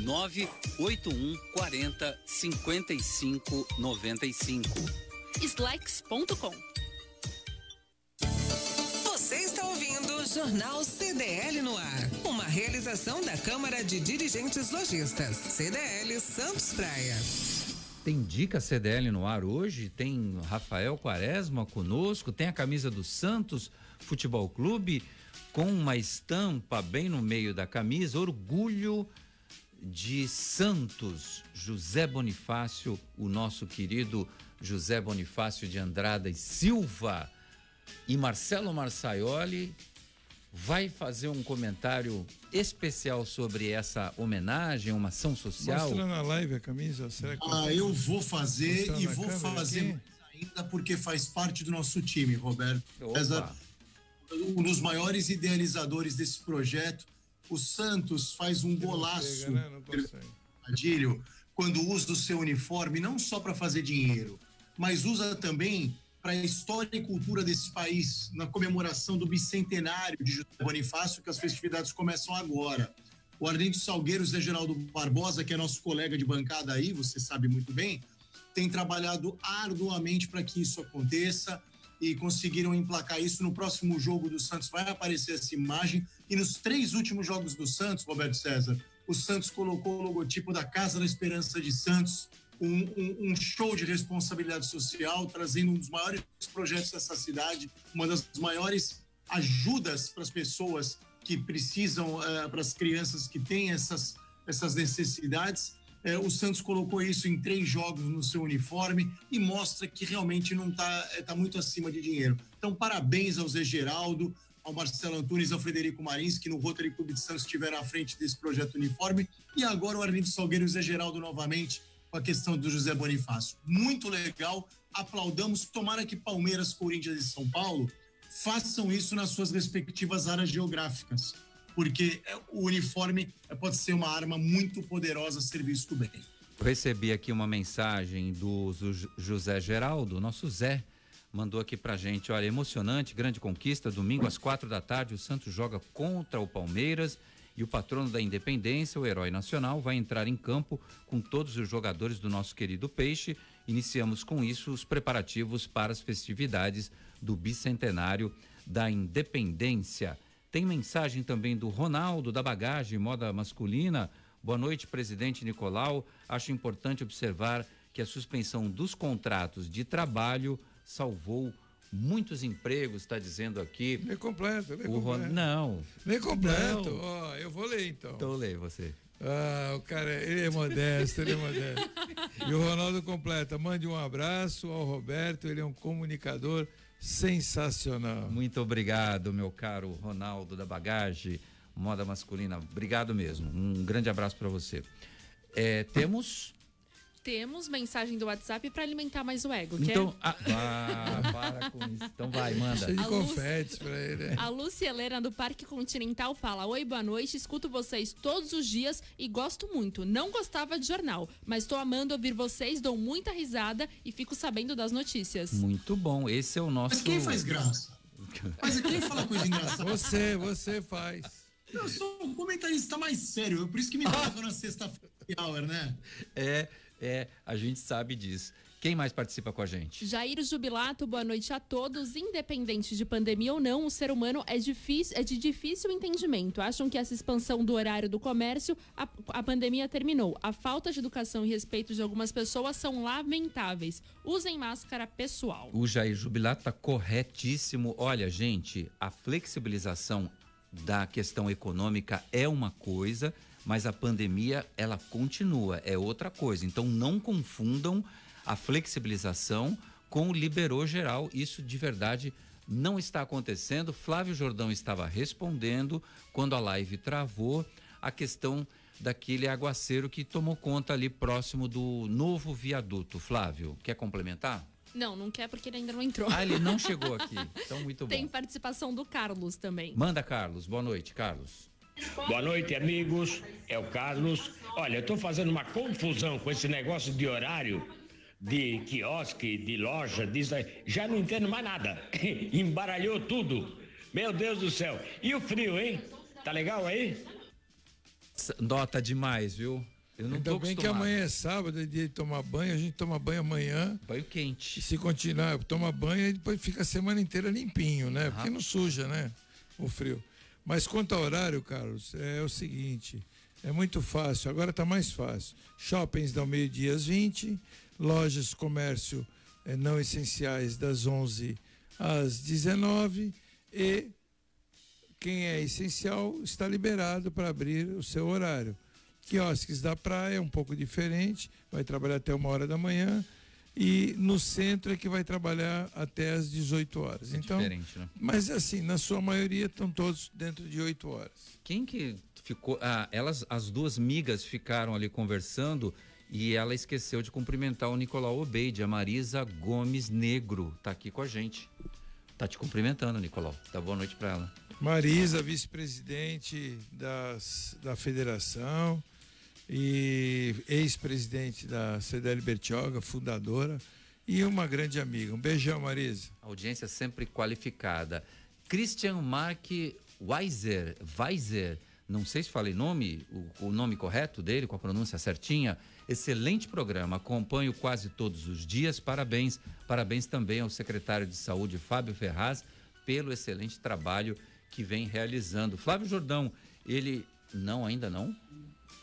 981 40 55 95. Slacks.com Você está ouvindo o Jornal CDL no ar. Uma realização da Câmara de Dirigentes Lojistas. CDL Santos Praia. Tem dica CDL no ar hoje, tem Rafael Quaresma conosco, tem a camisa do Santos Futebol Clube com uma estampa bem no meio da camisa, orgulho de Santos, José Bonifácio, o nosso querido José Bonifácio de Andrada e Silva. E Marcelo Marçaioli vai fazer um comentário especial sobre essa homenagem, uma ação social. Mostra na live a camisa, será que Ah, eu vou fazer e vou fazer ainda porque faz parte do nosso time, Roberto. Opa. César, um dos maiores idealizadores desse projeto. O Santos faz um golaço, né? Adílio, quando usa o seu uniforme, não só para fazer dinheiro, mas usa também para a história e cultura desse país, na comemoração do bicentenário de José Bonifácio, que as festividades começam agora. O Ardente Salgueiro, Zé Geraldo Barbosa, que é nosso colega de bancada aí, você sabe muito bem, tem trabalhado arduamente para que isso aconteça e conseguiram emplacar isso. No próximo jogo do Santos vai aparecer essa imagem. E nos três últimos jogos do Santos, Roberto César, o Santos colocou o logotipo da Casa da Esperança de Santos, um, um, um show de responsabilidade social, trazendo um dos maiores projetos dessa cidade, uma das maiores ajudas para as pessoas que precisam, uh, para as crianças que têm essas, essas necessidades. É, o Santos colocou isso em três jogos no seu uniforme e mostra que realmente não está tá muito acima de dinheiro. Então, parabéns ao Zé Geraldo, ao Marcelo Antunes ao Frederico Marins, que no Rotary Clube de Santos estiveram à frente desse projeto uniforme, e agora o Arlindo Salgueiro e o Zé Geraldo novamente com a questão do José Bonifácio. Muito legal, aplaudamos. Tomara que Palmeiras, Corinthians e São Paulo façam isso nas suas respectivas áreas geográficas, porque é, o uniforme pode ser uma arma muito poderosa a ser visto bem. Recebi aqui uma mensagem do José Geraldo, nosso Zé, mandou aqui pra gente, olha, emocionante, grande conquista, domingo às quatro da tarde o Santos joga contra o Palmeiras e o patrono da Independência, o herói nacional, vai entrar em campo com todos os jogadores do nosso querido Peixe. Iniciamos com isso os preparativos para as festividades do bicentenário da Independência. Tem mensagem também do Ronaldo da Bagagem Moda Masculina. Boa noite, presidente Nicolau. Acho importante observar que a suspensão dos contratos de trabalho salvou muitos empregos, está dizendo aqui. Lê completo, lê o completo. Ron... Não. Lê completo. Ó, oh, eu vou ler então. Então lê você. Ah, o cara, ele é modesto, ele é modesto. E o Ronaldo completa, mande um abraço ao Roberto, ele é um comunicador sensacional. Muito obrigado, meu caro Ronaldo da Bagagem, moda masculina. Obrigado mesmo. Um grande abraço para você. É, temos temos mensagem do WhatsApp para alimentar mais o ego. Então, ah, ah, para com isso. Então vai, manda. Cheio de confetes para ele. A Lúcia Helena do Parque Continental fala: Oi, boa noite. Escuto vocês todos os dias e gosto muito. Não gostava de jornal, mas estou amando ouvir vocês, dou muita risada e fico sabendo das notícias. Muito bom. Esse é o nosso. Mas quem faz graça? Mas quem fala coisa engraçada? Você, você faz. Eu sou um comentarista mais sério, por isso que me coloca na sexta-feira, né? É, é, a gente sabe disso. Quem mais participa com a gente? Jair Jubilato, boa noite a todos. Independente de pandemia ou não, o ser humano é, difícil, é de difícil entendimento. Acham que essa expansão do horário do comércio, a, a pandemia terminou. A falta de educação e respeito de algumas pessoas são lamentáveis. Usem máscara pessoal. O Jair Jubilato está corretíssimo. Olha, gente, a flexibilização da questão econômica é uma coisa mas a pandemia ela continua, é outra coisa. Então não confundam a flexibilização com o liberou geral. Isso de verdade não está acontecendo. Flávio Jordão estava respondendo quando a live travou a questão daquele aguaceiro que tomou conta ali próximo do novo viaduto. Flávio, quer complementar? Não, não quer porque ele ainda não entrou. Ah, ele não chegou aqui. Então, muito bom. Tem participação do Carlos também. Manda, Carlos. Boa noite, Carlos. Boa noite, amigos. É o Carlos. Olha, eu estou fazendo uma confusão com esse negócio de horário de quiosque, de loja, disso aí. Já não entendo mais nada. Embaralhou tudo. Meu Deus do céu. E o frio, hein? Tá legal aí? Nota demais, viu? Eu não Ainda bem que amanhã é sábado, é dia de tomar banho, a gente toma banho amanhã. Banho quente. E se continuar, toma banho e depois fica a semana inteira limpinho, né? Porque não suja, né? O frio. Mas quanto ao horário, Carlos, é o seguinte: é muito fácil, agora está mais fácil. Shoppings dão meio-dia às 20, lojas, comércio é, não essenciais das 11 às 19 e quem é essencial está liberado para abrir o seu horário. Quiosques da praia um pouco diferente, vai trabalhar até uma hora da manhã e no centro é que vai trabalhar até às 18 horas. É então, diferente, né? Mas assim, na sua maioria estão todos dentro de 8 horas. Quem que ficou? Ah, elas, as duas migas ficaram ali conversando e ela esqueceu de cumprimentar o Nicolau Obeide, a Marisa Gomes Negro, tá aqui com a gente. Tá te cumprimentando, Nicolau. Tá boa noite para ela. Marisa, vice-presidente da federação e ex-presidente da CDL Bertioga, fundadora, e uma grande amiga. Um beijão, Marisa. Audiência sempre qualificada. Christian Mark Weiser, Weiser, não sei se falei nome, o, o nome correto dele, com a pronúncia certinha. Excelente programa, acompanho quase todos os dias. Parabéns, parabéns também ao secretário de Saúde, Fábio Ferraz, pelo excelente trabalho que vem realizando. Flávio Jordão, ele não ainda não?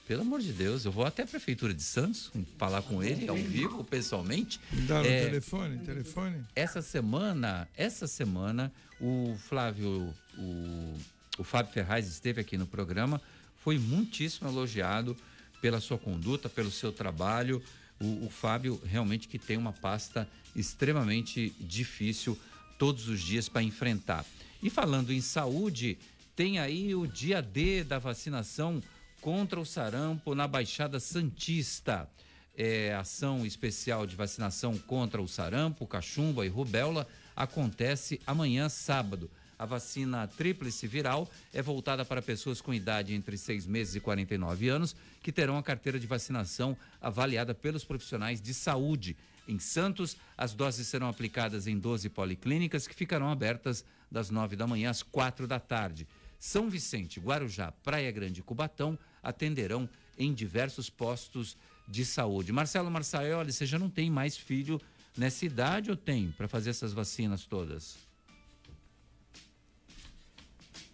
Pelo amor de Deus, eu vou até a Prefeitura de Santos falar com ele ao vivo, pessoalmente. Dá no é, telefone, telefone. Essa semana, essa semana, o Flávio, o, o Fábio Ferraz esteve aqui no programa, foi muitíssimo elogiado pela sua conduta, pelo seu trabalho. O, o Fábio realmente que tem uma pasta extremamente difícil todos os dias para enfrentar. E falando em saúde, tem aí o dia D da vacinação contra o sarampo na Baixada Santista. É, ação especial de vacinação contra o sarampo, cachumba e rubéola acontece amanhã, sábado. A vacina tríplice viral é voltada para pessoas com idade entre 6 meses e 49 anos, que terão a carteira de vacinação avaliada pelos profissionais de saúde. Em Santos, as doses serão aplicadas em 12 policlínicas que ficarão abertas das 9 da manhã às 4 da tarde. São Vicente, Guarujá, Praia Grande e Cubatão atenderão em diversos postos de saúde. Marcelo Marçaioli, você já não tem mais filho nessa idade ou tem para fazer essas vacinas todas?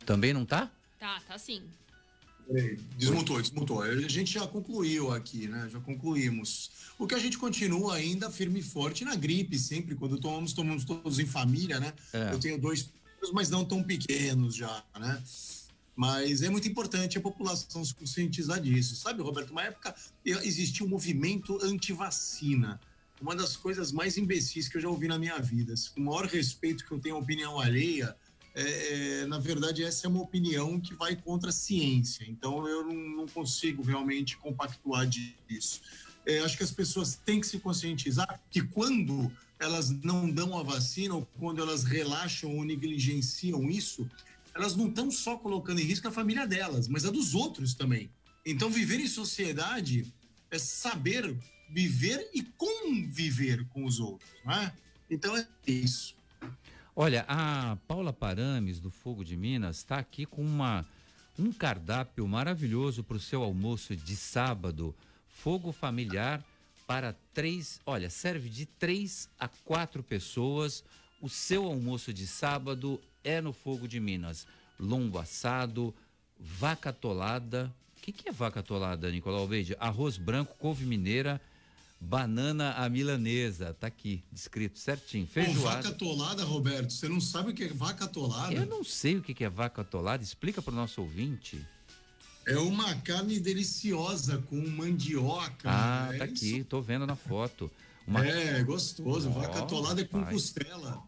Também não tá? Tá, tá sim. Desmutou, desmutou. A gente já concluiu aqui, né? Já concluímos. O que a gente continua ainda firme e forte na gripe, sempre, quando tomamos, tomamos todos em família, né? É. Eu tenho dois filhos, mas não tão pequenos já, né? Mas é muito importante a população se conscientizar disso. Sabe, Roberto, uma época existia um movimento anti-vacina. Uma das coisas mais imbecis que eu já ouvi na minha vida. Com o maior respeito que eu tenho à opinião alheia, é, é, na verdade, essa é uma opinião que vai contra a ciência. Então, eu não, não consigo realmente compactuar disso. É, acho que as pessoas têm que se conscientizar que quando elas não dão a vacina ou quando elas relaxam ou negligenciam isso, elas não estão só colocando em risco a família delas, mas a dos outros também. Então, viver em sociedade é saber viver e conviver com os outros, não é? Então é isso. Olha, a Paula Parames, do Fogo de Minas, está aqui com uma, um cardápio maravilhoso para o seu almoço de sábado. Fogo familiar para três. Olha, serve de três a quatro pessoas. O seu almoço de sábado é no Fogo de Minas. Lombo assado, vaca tolada. O que, que é vaca tolada, Nicolau Beide? Arroz branco, couve mineira Banana a milanesa, tá aqui, descrito certinho. Feijoada. vaca atolada, Roberto, você não sabe o que é vaca atolada? Eu não sei o que é vaca atolada, explica para o nosso ouvinte. É uma carne deliciosa com mandioca. Ah, é tá aqui, tô vendo na foto. Uma... É, gostoso. Oh, vaca atolada é com costela.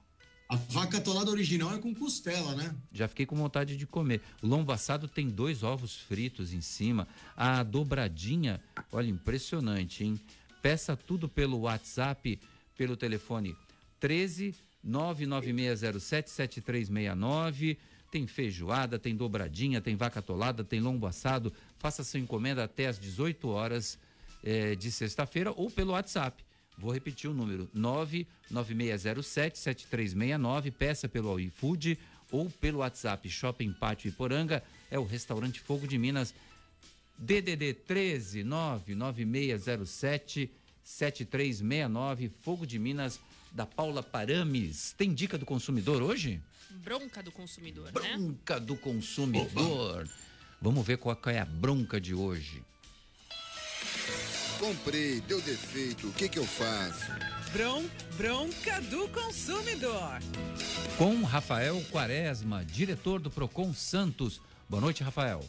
A vaca atolada original é com costela, né? Já fiquei com vontade de comer. O lombo assado tem dois ovos fritos em cima. A dobradinha, olha, impressionante, hein? Peça tudo pelo WhatsApp, pelo telefone 13 99607 7369. Tem feijoada, tem dobradinha, tem vaca atolada, tem lombo assado. Faça sua encomenda até às 18 horas eh, de sexta-feira ou pelo WhatsApp. Vou repetir o número: 99607 7369. Peça pelo iFood ou pelo WhatsApp Shopping Pátio Iporanga. É o restaurante Fogo de Minas DDD 13 99607 7369 Fogo de Minas da Paula Parames. Tem dica do consumidor hoje? Bronca do consumidor, bronca né? Bronca do consumidor. Opa. Vamos ver qual é a bronca de hoje. Comprei, deu defeito, o que que eu faço? Bron, bronca do consumidor. Com Rafael Quaresma, diretor do Procon Santos. Boa noite, Rafael.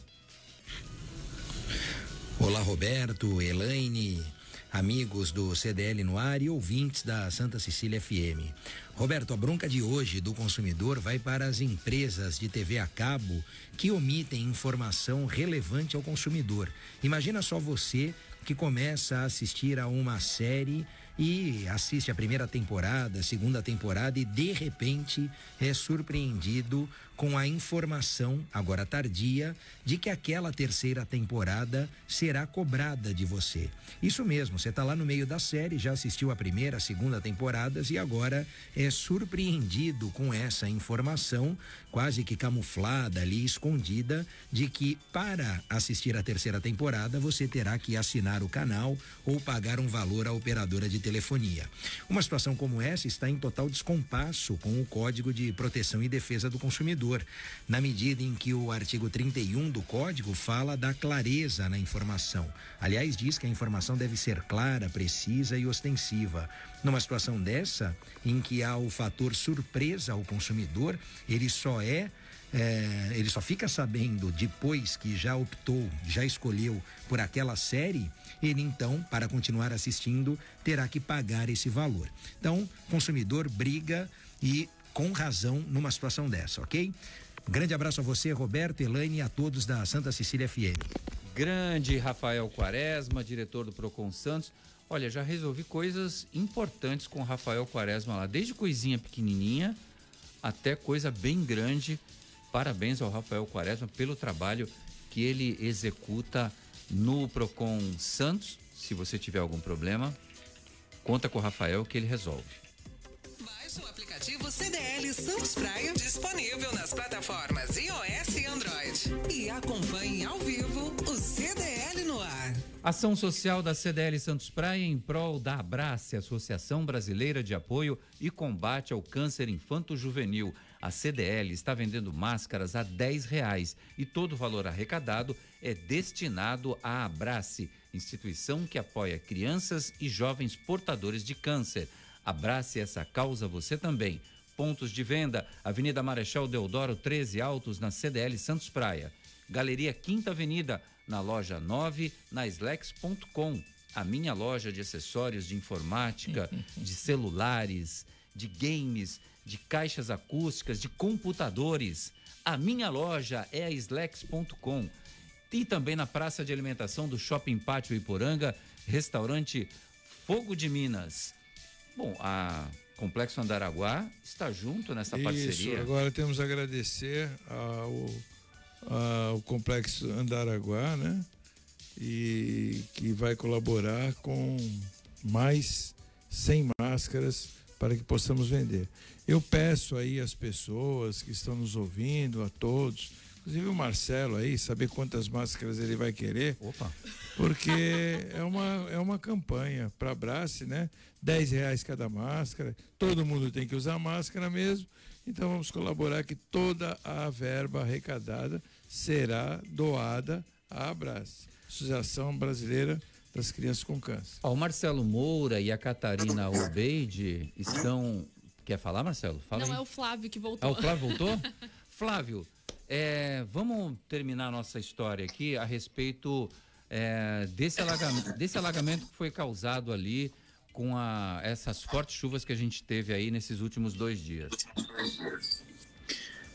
Olá, Roberto, Elaine, amigos do CDL no ar e ouvintes da Santa Cecília FM. Roberto, a bronca de hoje do consumidor vai para as empresas de TV a cabo que omitem informação relevante ao consumidor. Imagina só você que começa a assistir a uma série e assiste a primeira temporada, a segunda temporada e de repente é surpreendido com a informação, agora tardia, de que aquela terceira temporada será cobrada de você. Isso mesmo, você está lá no meio da série, já assistiu a primeira, a segunda temporadas e agora é surpreendido com essa informação, quase que camuflada ali, escondida, de que para assistir a terceira temporada você terá que assinar o canal ou pagar um valor à operadora de telefonia. Uma situação como essa está em total descompasso com o Código de Proteção e Defesa do Consumidor na medida em que o artigo 31 do Código fala da clareza na informação. Aliás, diz que a informação deve ser clara, precisa e ostensiva. Numa situação dessa, em que há o fator surpresa ao consumidor, ele só é é, ele só fica sabendo depois que já optou, já escolheu por aquela série, ele então, para continuar assistindo, terá que pagar esse valor. Então, consumidor briga e com razão numa situação dessa, ok? Grande abraço a você, Roberto, Elaine e a todos da Santa Cecília FM. Grande Rafael Quaresma, diretor do Procon Santos. Olha, já resolvi coisas importantes com o Rafael Quaresma lá, desde coisinha pequenininha até coisa bem grande. Parabéns ao Rafael Quaresma pelo trabalho que ele executa no Procon Santos. Se você tiver algum problema, conta com o Rafael que ele resolve. Aplicativo CDL Santos Praia, disponível nas plataformas iOS e Android. E acompanhe ao vivo o CDL no ar. Ação social da CDL Santos Praia em prol da Abrace, Associação Brasileira de Apoio e Combate ao Câncer Infanto-Juvenil. A CDL está vendendo máscaras a 10 reais e todo o valor arrecadado é destinado à Abrace, instituição que apoia crianças e jovens portadores de câncer. Abrace essa causa você também. Pontos de venda: Avenida Marechal Deodoro 13 Altos, na CDL Santos Praia. Galeria Quinta Avenida, na loja 9, na Slex.com. A minha loja de acessórios de informática, de celulares, de games, de caixas acústicas, de computadores. A minha loja é a Slex.com. E também na praça de alimentação do Shopping Pátio Iporanga, restaurante Fogo de Minas. Bom, a Complexo Andaraguá está junto nessa Isso, parceria. agora temos a agradecer ao, ao Complexo Andaraguá, né? E que vai colaborar com mais 100 máscaras para que possamos vender. Eu peço aí às pessoas que estão nos ouvindo, a todos, inclusive o Marcelo aí, saber quantas máscaras ele vai querer. Opa. Porque é uma, é uma campanha para Abrace, né? 10 reais cada máscara, todo mundo tem que usar máscara mesmo. Então vamos colaborar que toda a verba arrecadada será doada à Abrace, Associação Brasileira das Crianças com Câncer. Ó, o Marcelo Moura e a Catarina Obeide estão. Quer falar, Marcelo? Fala Não, aí. é o Flávio que voltou. Ah, o Flávio voltou? Flávio, é, vamos terminar nossa história aqui a respeito é, desse, alagamento, desse alagamento que foi causado ali com a, essas fortes chuvas que a gente teve aí nesses últimos dois dias.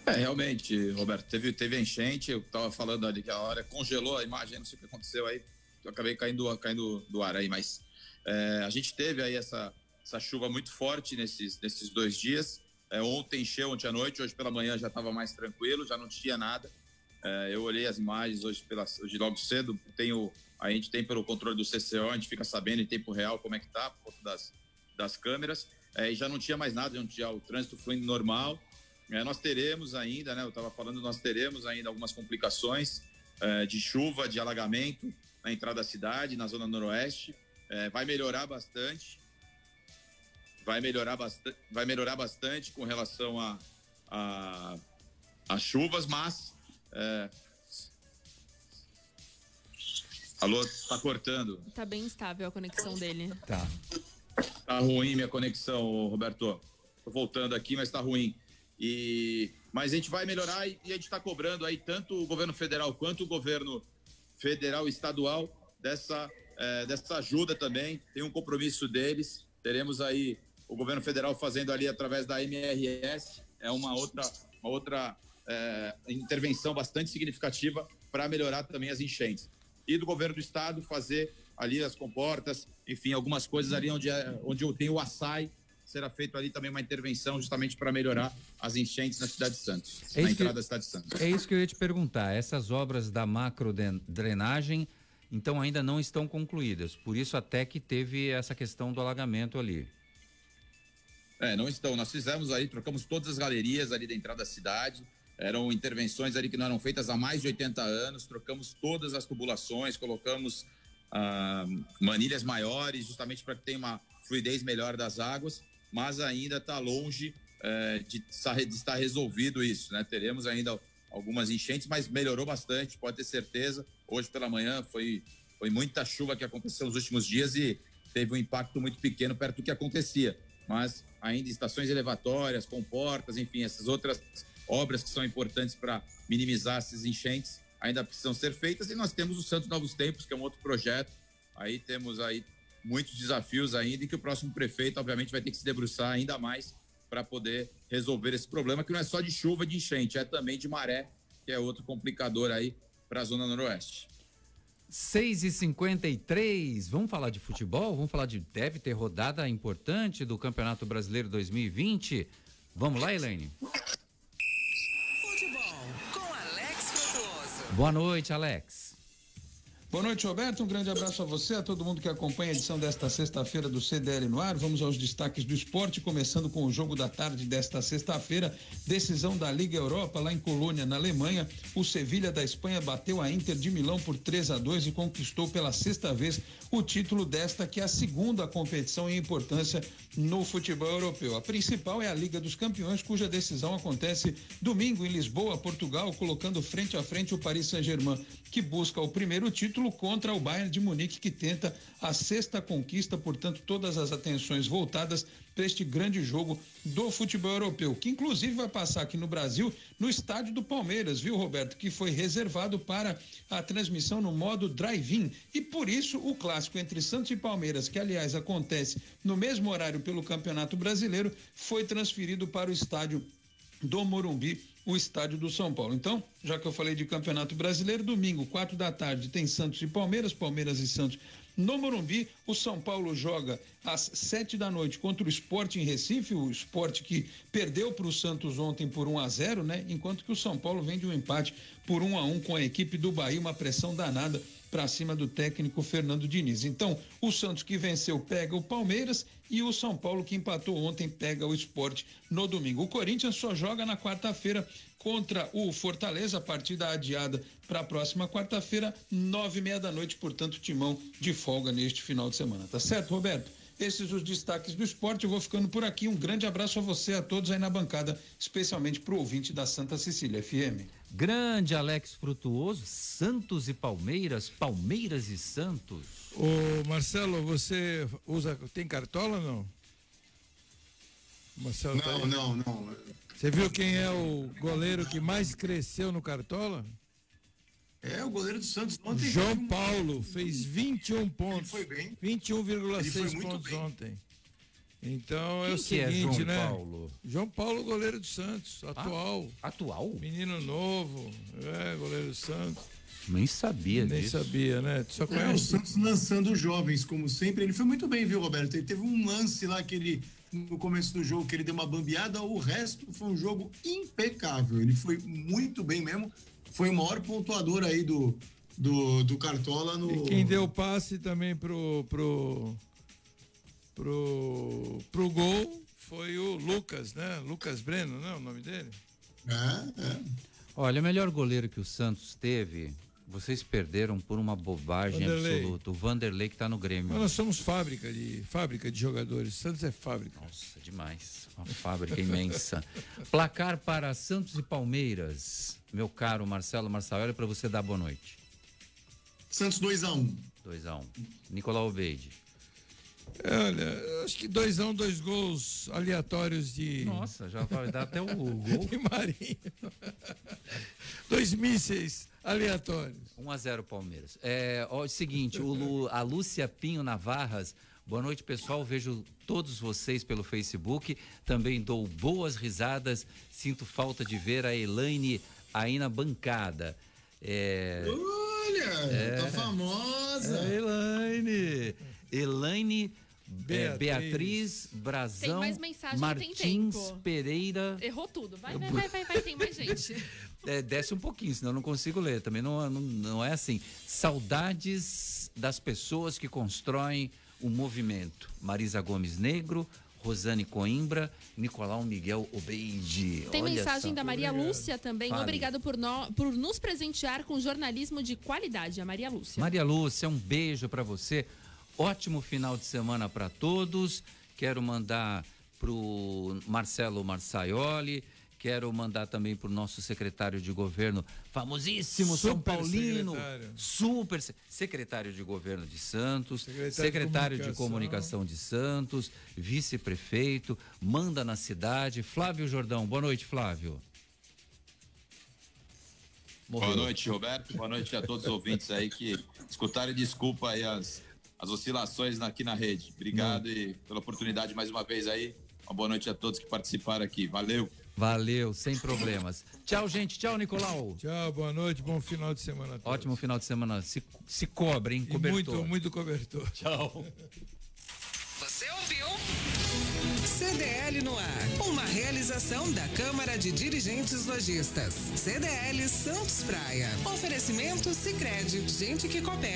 É, realmente, Roberto, teve, teve enchente, eu tava falando ali que a hora congelou a imagem, não sei o que aconteceu aí, eu acabei caindo, caindo do ar aí, mas é, a gente teve aí essa, essa chuva muito forte nesses, nesses dois dias. É, ontem encheu, ontem à noite, hoje pela manhã já estava mais tranquilo, já não tinha nada. É, eu olhei as imagens hoje, pela, hoje logo cedo, tenho, a gente tem pelo controle do CCO, a gente fica sabendo em tempo real como é que tá, por conta das, das câmeras, é, e já não tinha mais nada, não tinha o trânsito fluindo normal. É, nós teremos ainda, né, eu estava falando, nós teremos ainda algumas complicações é, de chuva, de alagamento na entrada da cidade, na zona noroeste. É, vai melhorar bastante, vai melhorar bastante, vai melhorar bastante com relação a, a, a chuvas, mas é... alô, tá cortando. Tá bem instável a conexão dele. Tá. Tá ruim minha conexão, Roberto. Tô voltando aqui, mas tá ruim. E mas a gente vai melhorar e, e a gente está cobrando aí tanto o governo federal quanto o governo federal e estadual dessa é, dessa ajuda também. Tem um compromisso deles. Teremos aí o governo federal fazendo ali através da MRS é uma outra uma outra é, intervenção bastante significativa para melhorar também as enchentes. E do governo do estado fazer ali as comportas, enfim, algumas coisas ali onde, é, onde tem o açaí, será feito ali também uma intervenção justamente para melhorar as enchentes na cidade de Santos, É na isso que- entrada da cidade de Santos. É isso que eu ia te perguntar. Essas obras da macro drenagem, então ainda não estão concluídas. Por isso até que teve essa questão do alagamento ali. É, não estão. Nós fizemos aí, trocamos todas as galerias ali da entrada da cidade. Eram intervenções ali que não eram feitas há mais de 80 anos. Trocamos todas as tubulações, colocamos ah, manilhas maiores, justamente para que tenha uma fluidez melhor das águas. Mas ainda está longe eh, de, de estar resolvido isso, né? Teremos ainda algumas enchentes, mas melhorou bastante, pode ter certeza. Hoje pela manhã foi, foi muita chuva que aconteceu nos últimos dias e teve um impacto muito pequeno perto do que acontecia. Mas ainda estações elevatórias, comportas, enfim, essas outras obras que são importantes para minimizar essas enchentes ainda precisam ser feitas. E nós temos o Santos Novos Tempos, que é um outro projeto. Aí temos aí muitos desafios ainda e que o próximo prefeito, obviamente, vai ter que se debruçar ainda mais para poder resolver esse problema, que não é só de chuva, de enchente, é também de maré, que é outro complicador aí para a Zona Noroeste. 6 e 53 vamos falar de futebol? Vamos falar de. Deve ter rodada importante do Campeonato Brasileiro 2020. Vamos lá, Elaine? Futebol com Alex Frutuoso. Boa noite, Alex. Boa noite, Roberto. Um grande abraço a você, a todo mundo que acompanha a edição desta sexta-feira do CDL no ar. Vamos aos destaques do esporte, começando com o jogo da tarde desta sexta-feira. Decisão da Liga Europa lá em Colônia, na Alemanha. O Sevilha da Espanha bateu a Inter de Milão por 3 a 2 e conquistou pela sexta vez o título desta, que é a segunda competição em importância no futebol europeu. A principal é a Liga dos Campeões, cuja decisão acontece domingo em Lisboa, Portugal, colocando frente a frente o Paris Saint-Germain, que busca o primeiro título contra o Bayern de Munique, que tenta a sexta conquista, portanto, todas as atenções voltadas para este grande jogo do futebol europeu, que inclusive vai passar aqui no Brasil, no estádio do Palmeiras, viu, Roberto? Que foi reservado para a transmissão no modo drive-in. E por isso o clássico entre Santos e Palmeiras, que aliás acontece no mesmo horário pelo Campeonato Brasileiro, foi transferido para o estádio do Morumbi o estádio do São Paulo. Então, já que eu falei de Campeonato Brasileiro, domingo, quatro da tarde, tem Santos e Palmeiras, Palmeiras e Santos no Morumbi. O São Paulo joga às sete da noite contra o Esporte em Recife, o esporte que perdeu para o Santos ontem por 1 a 0 né? Enquanto que o São Paulo vem de um empate por 1 a 1 com a equipe do Bahia, uma pressão danada para cima do técnico Fernando Diniz. Então, o Santos que venceu pega o Palmeiras e o São Paulo que empatou ontem pega o Esporte no domingo. O Corinthians só joga na quarta-feira contra o Fortaleza, partida adiada para a próxima quarta-feira, nove e meia da noite, portanto, timão de folga neste final de semana. Tá certo, Roberto? Esses os destaques do esporte. Eu vou ficando por aqui. Um grande abraço a você, a todos aí na bancada, especialmente para o ouvinte da Santa Cecília FM. Grande Alex Frutuoso, Santos e Palmeiras, Palmeiras e Santos. Ô Marcelo, você usa tem cartola ou não? Marcelo, tá não, tá não, não. Você viu quem é o goleiro que mais cresceu no cartola? É, o goleiro do Santos ontem. João Paulo fez 21 pontos. Ele foi bem. 21,6 pontos bem. ontem. Então Quem é o seguinte, é João né? Paulo? João Paulo, goleiro do Santos, ah, atual. Ah, atual? Menino novo, é, goleiro do Santos. Nem sabia Nem disso. sabia, né? Só conhece. É, o Santos lançando jovens, como sempre. Ele foi muito bem, viu, Roberto? Ele teve um lance lá que ele, no começo do jogo, que ele deu uma bambeada. O resto foi um jogo impecável. Ele foi muito bem mesmo. Foi o maior pontuador aí do, do, do Cartola no. E quem deu passe também pro, pro pro, pro gol foi o Lucas, né? Lucas Breno, não é o nome dele? É, é. Olha, o melhor goleiro que o Santos teve, vocês perderam por uma bobagem Vanderlei. absoluta. O Vanderlei que está no Grêmio. Mas nós somos fábrica de fábrica de jogadores. Santos é fábrica. Nossa, demais. Uma fábrica imensa. Placar para Santos e Palmeiras. Meu caro Marcelo Marçal, para você dar boa noite. Santos 2 a 1. Um. 2 a 1. Um. Nicolau Obeide. Olha, acho que dois a um, dois gols aleatórios de. Nossa, já vai dar até o gol. de Marinho. dois mísseis aleatórios. 1 a 0 Palmeiras. É, ó, é o seguinte, o Lu, a Lúcia Pinho Navarras. Boa noite, pessoal. Vejo todos vocês pelo Facebook. Também dou boas risadas. Sinto falta de ver a Elaine aí na bancada. É, Olha, é, tá famosa. É Elaine. Elaine Beatriz, Beatriz Brazão, Martins Pereira. Errou tudo. Vai, vai, vai, vai, vai, tem mais gente. É, desce um pouquinho, senão eu não consigo ler. Também não, não, não é assim. Saudades das pessoas que constroem o movimento. Marisa Gomes Negro, Rosane Coimbra, Nicolau Miguel Obeide. Tem Olha mensagem só. da Maria Obrigado. Lúcia também. Fale. Obrigado por, no, por nos presentear com jornalismo de qualidade, a Maria Lúcia. Maria Lúcia, um beijo para você. Ótimo final de semana para todos. Quero mandar para o Marcelo Marçaioli. Quero mandar também para o nosso secretário de governo, famosíssimo super São Paulino, secretário. super secretário de governo de Santos, secretário, secretário de, comunicação. de comunicação de Santos, vice-prefeito, manda na cidade. Flávio Jordão, boa noite, Flávio. Morreu. Boa noite, Roberto. Boa noite a todos os ouvintes aí que escutaram e desculpa aí as as oscilações aqui na rede. Obrigado e pela oportunidade mais uma vez aí. Uma boa noite a todos que participaram aqui. Valeu. Valeu, sem problemas. Tchau, gente. Tchau, Nicolau. Tchau, boa noite, bom final de semana. Ótimo final de semana. Se, se cobre, hein? Cobertor. muito, muito cobertor. Tchau. Você ouviu? CDL no ar. Uma realização da Câmara de Dirigentes Lojistas. CDL Santos Praia. Oferecimento Sicredi Gente que coopera.